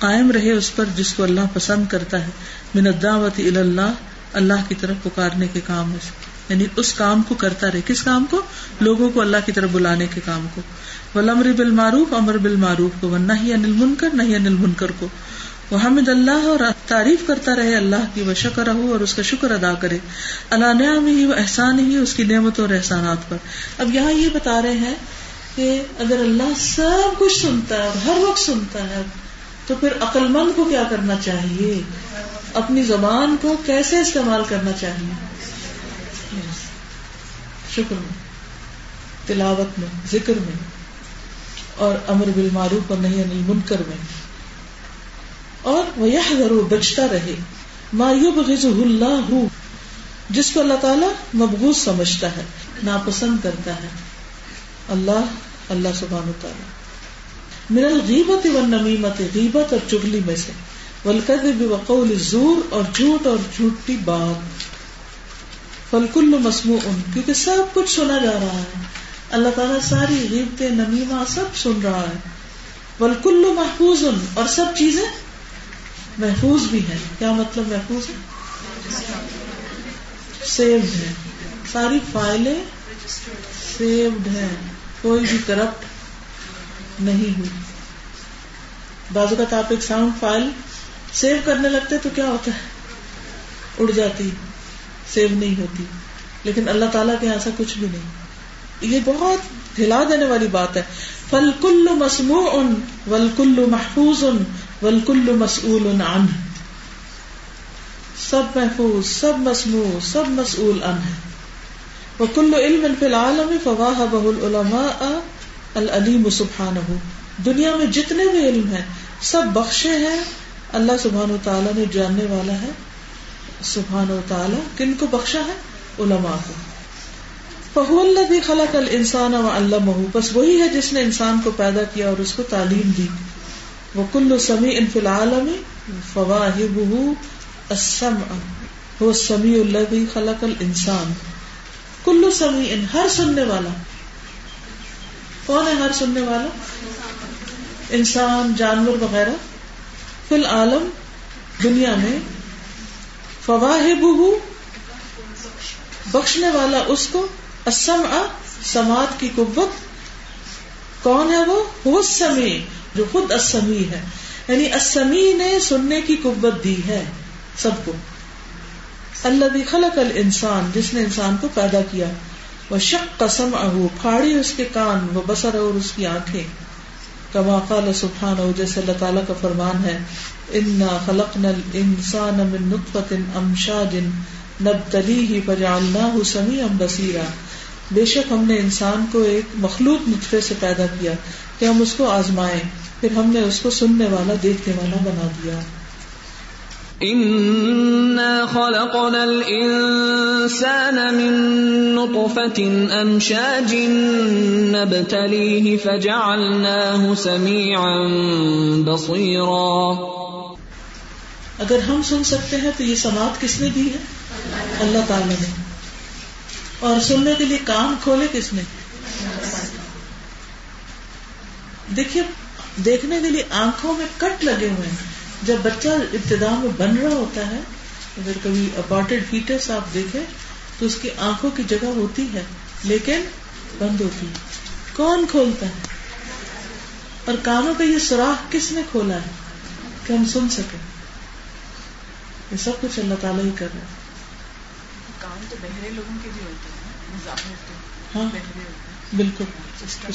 قائم رہے اس پر جس کو اللہ پسند کرتا ہے مینداوتی الا اللہ اللہ کی طرف پکارنے کے کام میں یعنی اس کام کو کرتا رہے کس کام کو لوگوں کو اللہ کی طرف بلانے کے کام کو ولمر بالمعروف امر بالمعروف کو نہ ہی انل منکر نہ ہی انل منکر کو وہ حمد اللہ اور تعریف کرتا رہے اللہ کی وہ شکر ہو اور اس کا شکر ادا کرے اللہ میں ہی وہ احسان ہی اس کی نعمت اور احسانات پر اب یہاں یہ بتا رہے ہیں کہ اگر اللہ سب کچھ سنتا ہے اور ہر وقت سنتا ہے تو پھر عقل مند کو کیا کرنا چاہیے اپنی زبان کو کیسے استعمال کرنا چاہیے شکر میں تلاوت میں ذکر میں اور امر بالمعروف اور نہیں انل منکر میں اور وہ ضرور بچتا رہے ما بز اللہ جس کو اللہ تعالیٰ مبغوض سمجھتا ہے ناپسند کرتا ہے اللہ اللہ سبحان تعالیٰ الغیبت نمیمت غیبت اور چگلی میں سے وقول اور جھوٹ اور جھوٹی بات فالکل مسمو کیونکہ سب کچھ سنا جا رہا ہے اللہ تعالیٰ ساری غیبت نمیما سب سن رہا ہے والکل محفوظ ان اور سب چیزیں محفوظ بھی ہے کیا مطلب محفوظ ہے ساری فائلیں سیوڈ کوئی بھی کرپٹ نہیں ہوئی بازو کا تو کیا ہوتا ہے اڑ جاتی سیو نہیں ہوتی لیکن اللہ تعالیٰ کے ایسا کچھ بھی نہیں یہ بہت ہلا دینے والی بات ہے کل مسمو ان ولکل محفوظ ان ولکل مسول عنہ سب محفوظ سب مسموع سب مسئول ان ہے وہ کلو علم فی الحال میں فواہ بہ العلما العلیم سبحان ہو دنیا میں جتنے بھی علم ہیں سب بخشے ہیں اللہ سبحان و تعالیٰ نے جاننے والا ہے سبحان و تعالیٰ کن کو بخشا ہے علماء کو فہو اللہ بھی خلق الانسان و علم بس وہی ہے جس نے انسان کو پیدا کیا اور اس کو تعلیم دی وہ کلو سمی ان فی العالعال عالمی فواہ بہ اسم ہو سمی ان ہر سننے والا کون ہے ہر سننے والا انسان جانور وغیرہ فی العالم دنیا میں فواہ بہ بخشنے والا اس کو اسم سماعت کی قوت کون ہے وہ سمی جو خود اسمی ہے یعنی اسمی نے سننے کی قوت دی ہے سب کو اللہ بھی خلق الانسان جس نے انسان کو پیدا کیا وہ شک قسم اہو پھاڑی اس کے کان وہ بسر اور اس کی آنکھیں کما قال سبحان ہو جیسے اللہ تعالیٰ کا فرمان ہے انا خلق نل انسان امن نطفت امشا جن نب تلی ہی فجالنا ہو سمی ام بسیرا بے شک ہم نے انسان کو ایک مخلوق نطفے سے پیدا کیا کہ ہم اس کو آزمائیں پھر ہم نے اس کو سننے والا دیکھنے والا بنا دیا خلقنا الانسان من امشاج نبتليه فجعلناه سميعا بصيرا اگر ہم سن سکتے ہیں تو یہ سماعت کس نے دی ہے اللہ تعالی نے اور سننے کے لیے کام کھولے کس نے دیکھیے دیکھنے کے لیے آنکھوں میں کٹ لگے ہوئے ہیں جب بچہ ابتدا میں بن رہا ہوتا ہے اگر کبھی فیٹس آپ دیکھے تو اس کی آنکھوں کی جگہ ہوتی ہے لیکن بند ہوتی ہے کون کھولتا ہے اور کانوں پہ یہ سوراخ کس نے کھولا ہے کہ ہم سن سکے یہ سب کچھ اللہ تعالیٰ ہی کر رہے
ہیں
ہاں بالکل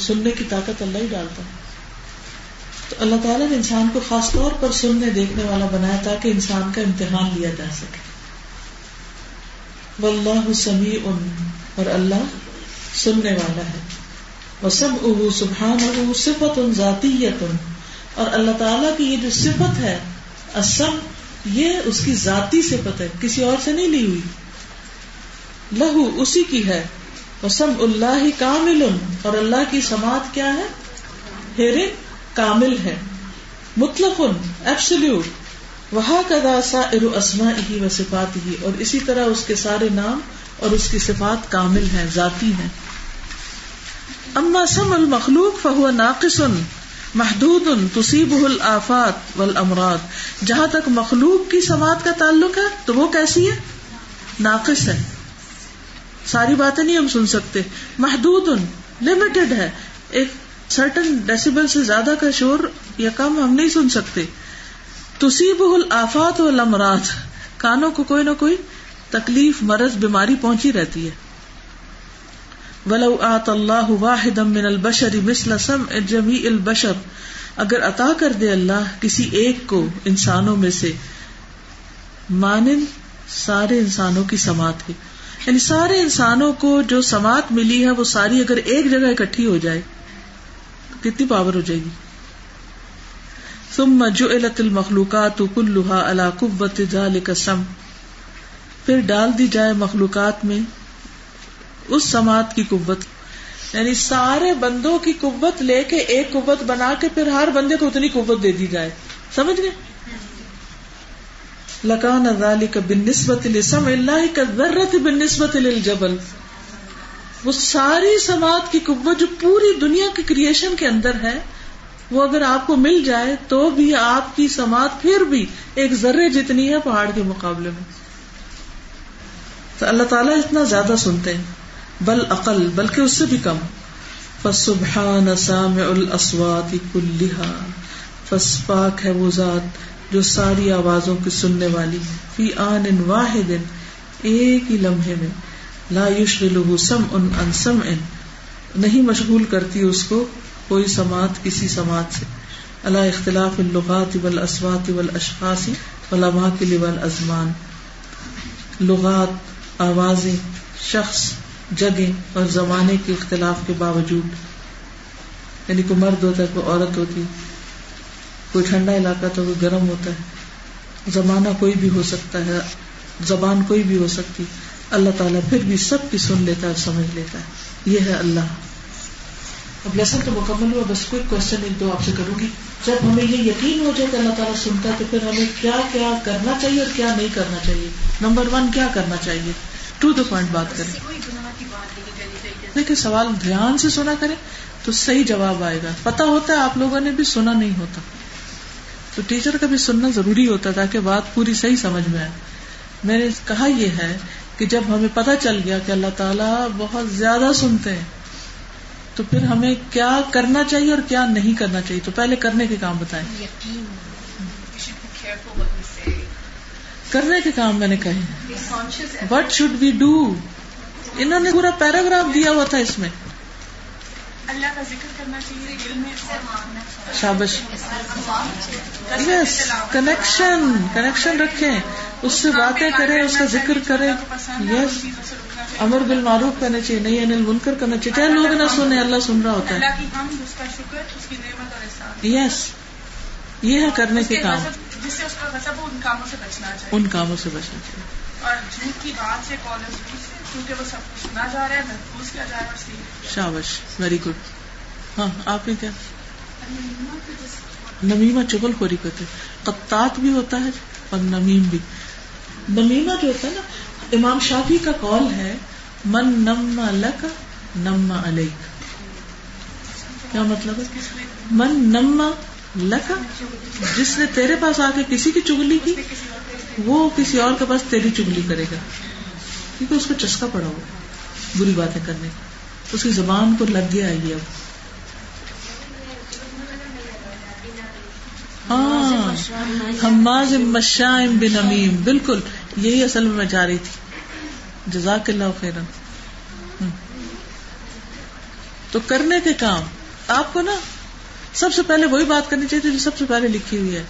سننے کی طاقت اللہ ہی ڈالتا تو اللہ تعالیٰ نے انسان کو خاص طور پر سننے دیکھنے والا بنایا تاکہ انسان کا امتحان لیا جا سکے اور اللہ سننے والا ہے اور سبحان صفت ان اللہ تعالیٰ کی یہ جو صفت ہے اسم یہ اس کی ذاتی صفت ہے کسی اور سے نہیں لی ہوئی لہو اسی کی ہے اور سب اللہ کامل اور اللہ کی سماعت کیا ہے کامل ہیں مطلق ایبسلیوٹ وہاں کا داسا ارو اسما ہی و صفات ہی اور اسی طرح اس کے سارے نام اور اس کی صفات کامل ہیں ذاتی ہیں اما سم المخلوق فہو ناقص محدود ان تصیب الآفات والامراض جہاں تک مخلوق کی سماعت کا تعلق ہے تو وہ کیسی ہے ناقص ہے ساری باتیں نہیں ہم سن سکتے محدود ان لمیٹڈ ہے ایک سرٹن ڈیسیبل سے زیادہ کا شور یا کم ہم نہیں سن سکتے بہل آفات و لمرات کانوں کو کوئی نہ کوئی تکلیف مرض بیماری پہنچی رہتی ہے اللہ اللہ البشر البشر اگر عطا کر دے کسی ایک کو انسانوں میں سے مانن سارے انسانوں کی سماعت ہے یعنی سارے انسانوں کو جو سماعت ملی ہے وہ ساری اگر ایک جگہ اکٹھی ہو جائے کتنی پاور ہو جائے گی ثم جعلت المخلوقات كلها على قوة ذلك السمع پھر ڈال دی جائے مخلوقات میں اس سماعت کی قوت یعنی سارے بندوں کی قوت لے کے ایک قوت بنا کے پھر ہر بندے کو اتنی قوت دے دی جائے سمجھ گئے لکان ذلك بالنسبه لسمع الله كذره بالنسبه للجبل وہ ساری سماعت کی قوت جو پوری دنیا کے کریشن کے اندر ہے وہ اگر آپ کو مل جائے تو بھی آپ کی سماعت پھر بھی ایک ذرے جتنی ہے پہاڑ کے مقابلے میں تو اللہ تعالیٰ اتنا زیادہ سنتے ہیں بل عقل بلکہ اس سے بھی کم پاک نسا میں ذات جو ساری آوازوں کی سننے والی فی آن واحد ایک ہی لمحے میں لا سم ان انسم نہیں مشغول کرتی اس کو کوئی سماعت سماعت کسی سے اللہ اختلاف اللغات لغات آوازیں شخص جگہ اور زمانے کے اختلاف کے باوجود یعنی کوئی مرد ہوتا ہے کوئی عورت ہوتی کوئی ٹھنڈا علاقہ تو کوئی گرم ہوتا ہے زمانہ کوئی بھی ہو سکتا ہے زبان کوئی بھی ہو سکتی اللہ تعالیٰ پھر بھی سب کی سن لیتا ہے سمجھ لیتا ہے یہ ہے اللہ اب لیسن تو مکمل ہوا بس کوئی کوشچن ایک دو آپ سے کروں گی جب ہمیں یہ یقین ہو جائے کہ اللہ تعالیٰ سنتا ہے تو پھر ہمیں کیا کیا کرنا چاہیے اور کیا نہیں کرنا چاہیے نمبر ون کیا کرنا چاہیے ٹو دا پوائنٹ بات کریں دیکھیے سوال دھیان سے سنا کریں تو صحیح جواب آئے گا پتا ہوتا ہے آپ لوگوں نے بھی سنا نہیں ہوتا تو ٹیچر کا بھی سننا ضروری ہوتا تاکہ بات پوری صحیح سمجھ میں آئے میں نے کہا یہ ہے کہ جب ہمیں پتہ چل گیا کہ اللہ تعالیٰ بہت زیادہ سنتے ہیں تو پھر ہمیں کیا کرنا چاہیے اور کیا نہیں کرنا چاہیے تو پہلے کرنے کے کام بتائیں کرنے کے کام میں نے کہے وٹ شوڈ وی ڈو انہوں نے پورا پیراگراف دیا ہوا تھا اس میں
اللہ کا ذکر کرنا چاہیے شابش
یس کنیکشن کنیکشن رکھے اس سے باتیں کریں اس کا ذکر کرے یس امر بال معروف کرنا چاہیے نہیں انل منکر کرنا چاہیے چاہے لوگ نہ سنیں اللہ سن رہا ہوتا ہے یس یہ ہے کرنے کے
کام کاموں سے ان
کاموں سے بچنا چاہیے اور
جھوٹ کی بات سے
شابش ویری گڈ ہاں آپ نے کیا نمیما چگل خوری کرتے ہوتا ہے اور نمیم بھی نمیما جو ہوتا ہے نا امام شافی کا کال ہے من نما لک نما علیک کیا مطلب ہے من نما لک جس نے تیرے پاس آ کے کسی کی چگلی کی وہ کسی اور کے پاس تیری چگلی کرے گا کیونکہ اس کو چسکا پڑا وہ بری باتیں کرنے اس کی زبان کو لگ گیا ہے اب ہاں ہماز مشائم بن امیم بالکل یہی اصل میں میں جا رہی تھی جزاک اللہ خیرن تو کرنے کے کام آپ کو نا سب سے پہلے وہی بات کرنی چاہیے جو سب سے پہلے لکھی ہوئی ہے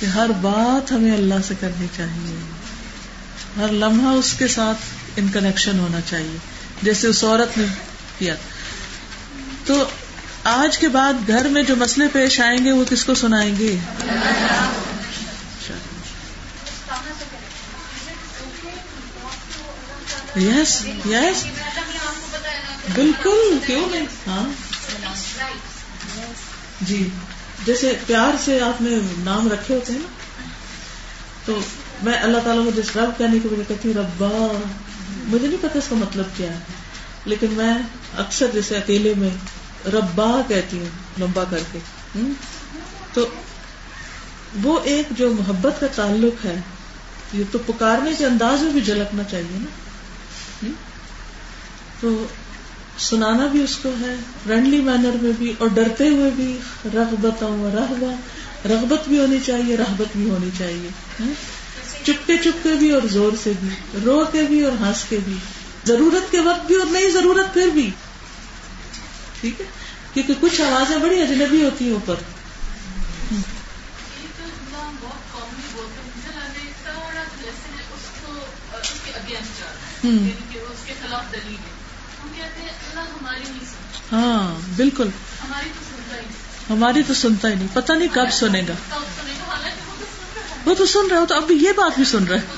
کہ ہر بات ہمیں اللہ سے کرنی چاہیے ہر لمحہ اس کے ساتھ ان کنیکشن ہونا چاہیے جیسے اس عورت نے کیا تو آج کے بعد گھر میں جو مسئلے پیش آئیں گے وہ کس کو سنائیں گے یس یس بالکل کیوں نہیں ہاں جی جیسے پیار سے آپ نے نام رکھے ہوتے ہیں نا تو میں اللہ تعالیٰ کو جس رب کہنے کی کہتی ہوں ربا مجھے نہیں پتا اس کا مطلب کیا ہے لیکن میں اکثر جیسے اکیلے میں ربا کہتی ہوں لمبا کر کے تو وہ ایک جو محبت کا تعلق ہے یہ تو پکارنے کے انداز میں بھی جھلکنا چاہیے نا تو سنانا بھی اس کو ہے فرینڈلی مینر میں بھی اور ڈرتے ہوئے بھی رغبت رغبت بھی ہونی چاہیے رحبت بھی ہونی چاہیے چپکے چپکے چپ کے بھی اور زور سے بھی رو کے بھی اور ہنس کے بھی ضرورت کے وقت بھی اور نئی ضرورت پھر بھی ٹھیک ہے کیونکہ کچھ آوازیں بڑی اجنبی ہوتی ہیں اوپر یعنی ہاں بالکل ہماری تو سنتا ہی نہیں پتا نہیں کب سنے گا وہ تو سن رہا ہو تو اب بھی یہ بات بھی سن رہا ہے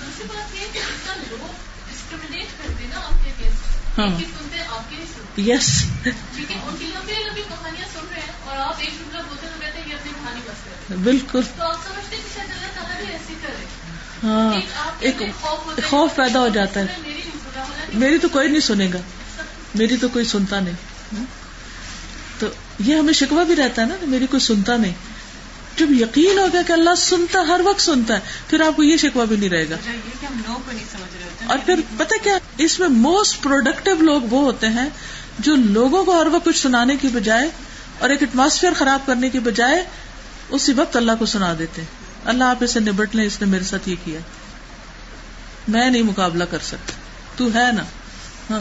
بالکل ہاں ایک خوف پیدا ہو جاتا ہے میری تو کوئی نہیں سنے گا میری تو کوئی سنتا نہیں ہاں۔ تو یہ ہمیں شکوا بھی رہتا ہے نا میری کوئی سنتا نہیں جب یقین ہو گیا کہ اللہ سنتا ہر وقت سنتا ہے پھر آپ کو یہ شکوا بھی نہیں رہے
گا جی،
اور پھر پتا کیا اس میں موسٹ پروڈکٹیو لوگ وہ ہوتے ہیں جو لوگوں کو ہر وقت کچھ سنانے کی بجائے اور ایک ایٹماسفیئر خراب کرنے کی بجائے اسی وقت اللہ کو سنا دیتے اللہ آپ اسے نبٹ لیں اس نے میرے ساتھ یہ کیا میں نہیں مقابلہ کر سکتا تو ہے
نا
ہاں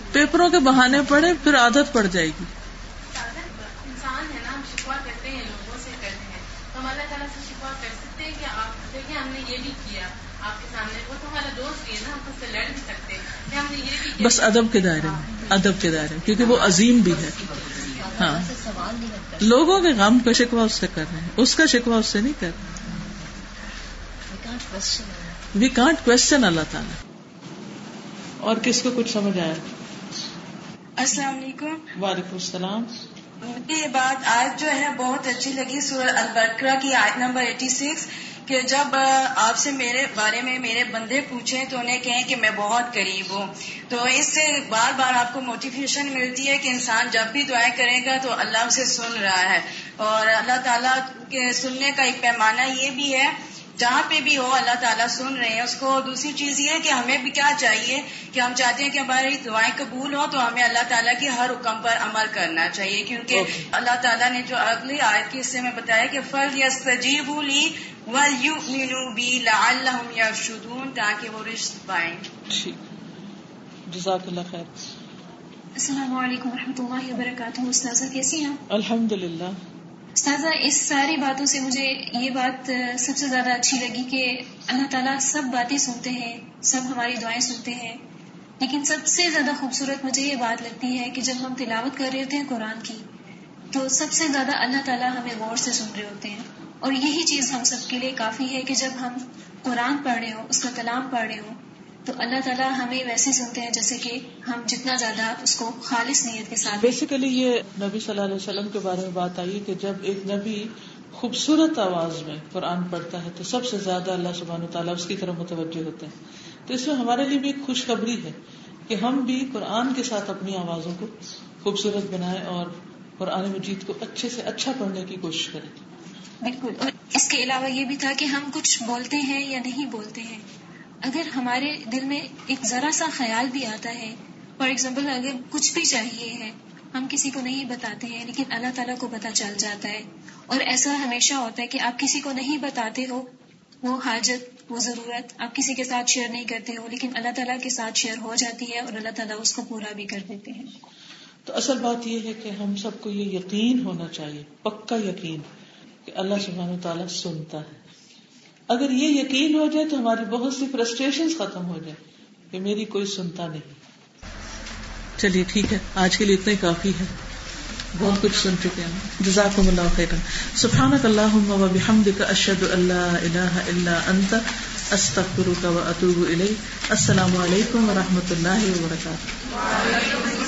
پیپروں کے بہانے پڑے پھر عادت پڑ جائے گی بس ادب کے دائرے میں ادب کے دائرے میں کیونکہ وہ عظیم بھی ہے ہاں لوگوں کے غم کا شکوا اس سے کر رہے ہیں اس کا شکوہ اس سے نہیں کر رہے وی کانٹ کوشچن اللہ تعالیٰ اور کس کو کچھ سمجھ آیا السلام علیکم وعلیکم السلام مجھے یہ بات آج جو ہے بہت اچھی لگی سورہ البرکرا کی آج نمبر ایٹی سکس کہ جب آپ سے میرے بارے میں میرے بندے پوچھے تو انہیں کہیں کہ میں بہت قریب ہوں تو اس سے بار بار آپ کو موٹیویشن ملتی ہے کہ انسان جب بھی دعائیں کرے گا تو اللہ اسے سن رہا ہے اور اللہ تعالیٰ کے سننے کا ایک پیمانہ یہ بھی ہے جہاں پہ بھی ہو اللہ تعالیٰ سن رہے ہیں اس کو دوسری چیز یہ ہے کہ ہمیں بھی کیا چاہیے کہ ہم چاہتے ہیں کہ ہماری دعائیں قبول ہوں تو ہمیں اللہ تعالیٰ کے ہر حکم پر عمل کرنا چاہیے کیونکہ اللہ تعالیٰ نے جو اگلی آیت کے حصے میں بتایا کہ فل یا سجیب لی مینو بی لا اللہ تاکہ وہ رشت پائیں جزاک اللہ خیر السلام علیکم و رحمۃ اللہ وبرکاتہ کیسی ہیں الحمد للہ سازا اس ساری باتوں سے مجھے یہ بات سب سے زیادہ اچھی لگی کہ اللہ تعالیٰ سب باتیں سنتے ہیں سب ہماری دعائیں سنتے ہیں لیکن سب سے زیادہ خوبصورت مجھے یہ بات لگتی ہے کہ جب ہم تلاوت کر رہے ہوتے ہیں قرآن کی تو سب سے زیادہ اللہ تعالیٰ ہمیں غور سے سن رہے ہوتے ہیں اور یہی چیز ہم سب کے لیے کافی ہے کہ جب ہم قرآن پڑھ رہے ہوں اس کا کلام پڑھ رہے ہوں تو اللہ تعالیٰ ہمیں ویسے سنتے ہیں جیسے کہ ہم جتنا زیادہ اس کو خالص نیت کے ساتھ بیسیکلی یہ نبی صلی اللہ علیہ وسلم کے بارے میں بات آئی کہ جب ایک نبی خوبصورت آواز میں قرآن پڑھتا ہے تو سب سے زیادہ اللہ سبحان تعالیٰ اس کی طرف متوجہ ہوتے ہیں تو اس میں ہمارے لیے بھی ایک خوشخبری ہے کہ ہم بھی قرآن کے ساتھ اپنی آوازوں کو خوبصورت بنائیں اور قرآن مجید کو اچھے سے اچھا پڑھنے کی کوشش کریں بالکل اس کے علاوہ یہ بھی تھا کہ ہم کچھ بولتے ہیں یا نہیں بولتے ہیں اگر ہمارے دل میں ایک ذرا سا خیال بھی آتا ہے فار ایگزامپل اگر کچھ بھی چاہیے ہے ہم کسی کو نہیں بتاتے ہیں لیکن اللہ تعالیٰ کو پتہ چل جاتا ہے اور ایسا ہمیشہ ہوتا ہے کہ آپ کسی کو نہیں بتاتے ہو وہ حاجت وہ ضرورت آپ کسی کے ساتھ شیئر نہیں کرتے ہو لیکن اللہ تعالیٰ کے ساتھ شیئر ہو جاتی ہے اور اللہ تعالیٰ اس کو پورا بھی کر دیتے ہیں تو اصل بات یہ ہے کہ ہم سب کو یہ یقین ہونا چاہیے پکا یقین کہ اللہ سبحانہ تعالیٰ سنتا ہے اگر یہ یقین ہو جائے تو ہماری بہت سی فرسٹریشن ختم ہو جائے کہ میری کوئی سنتا نہیں چلیے ٹھیک ہے آج کے لیے اتنا ہی کافی ہے بہت کچھ سن چکے ہیں اللہ خیر السلام علیکم و رحمۃ اللہ وبرکاتہ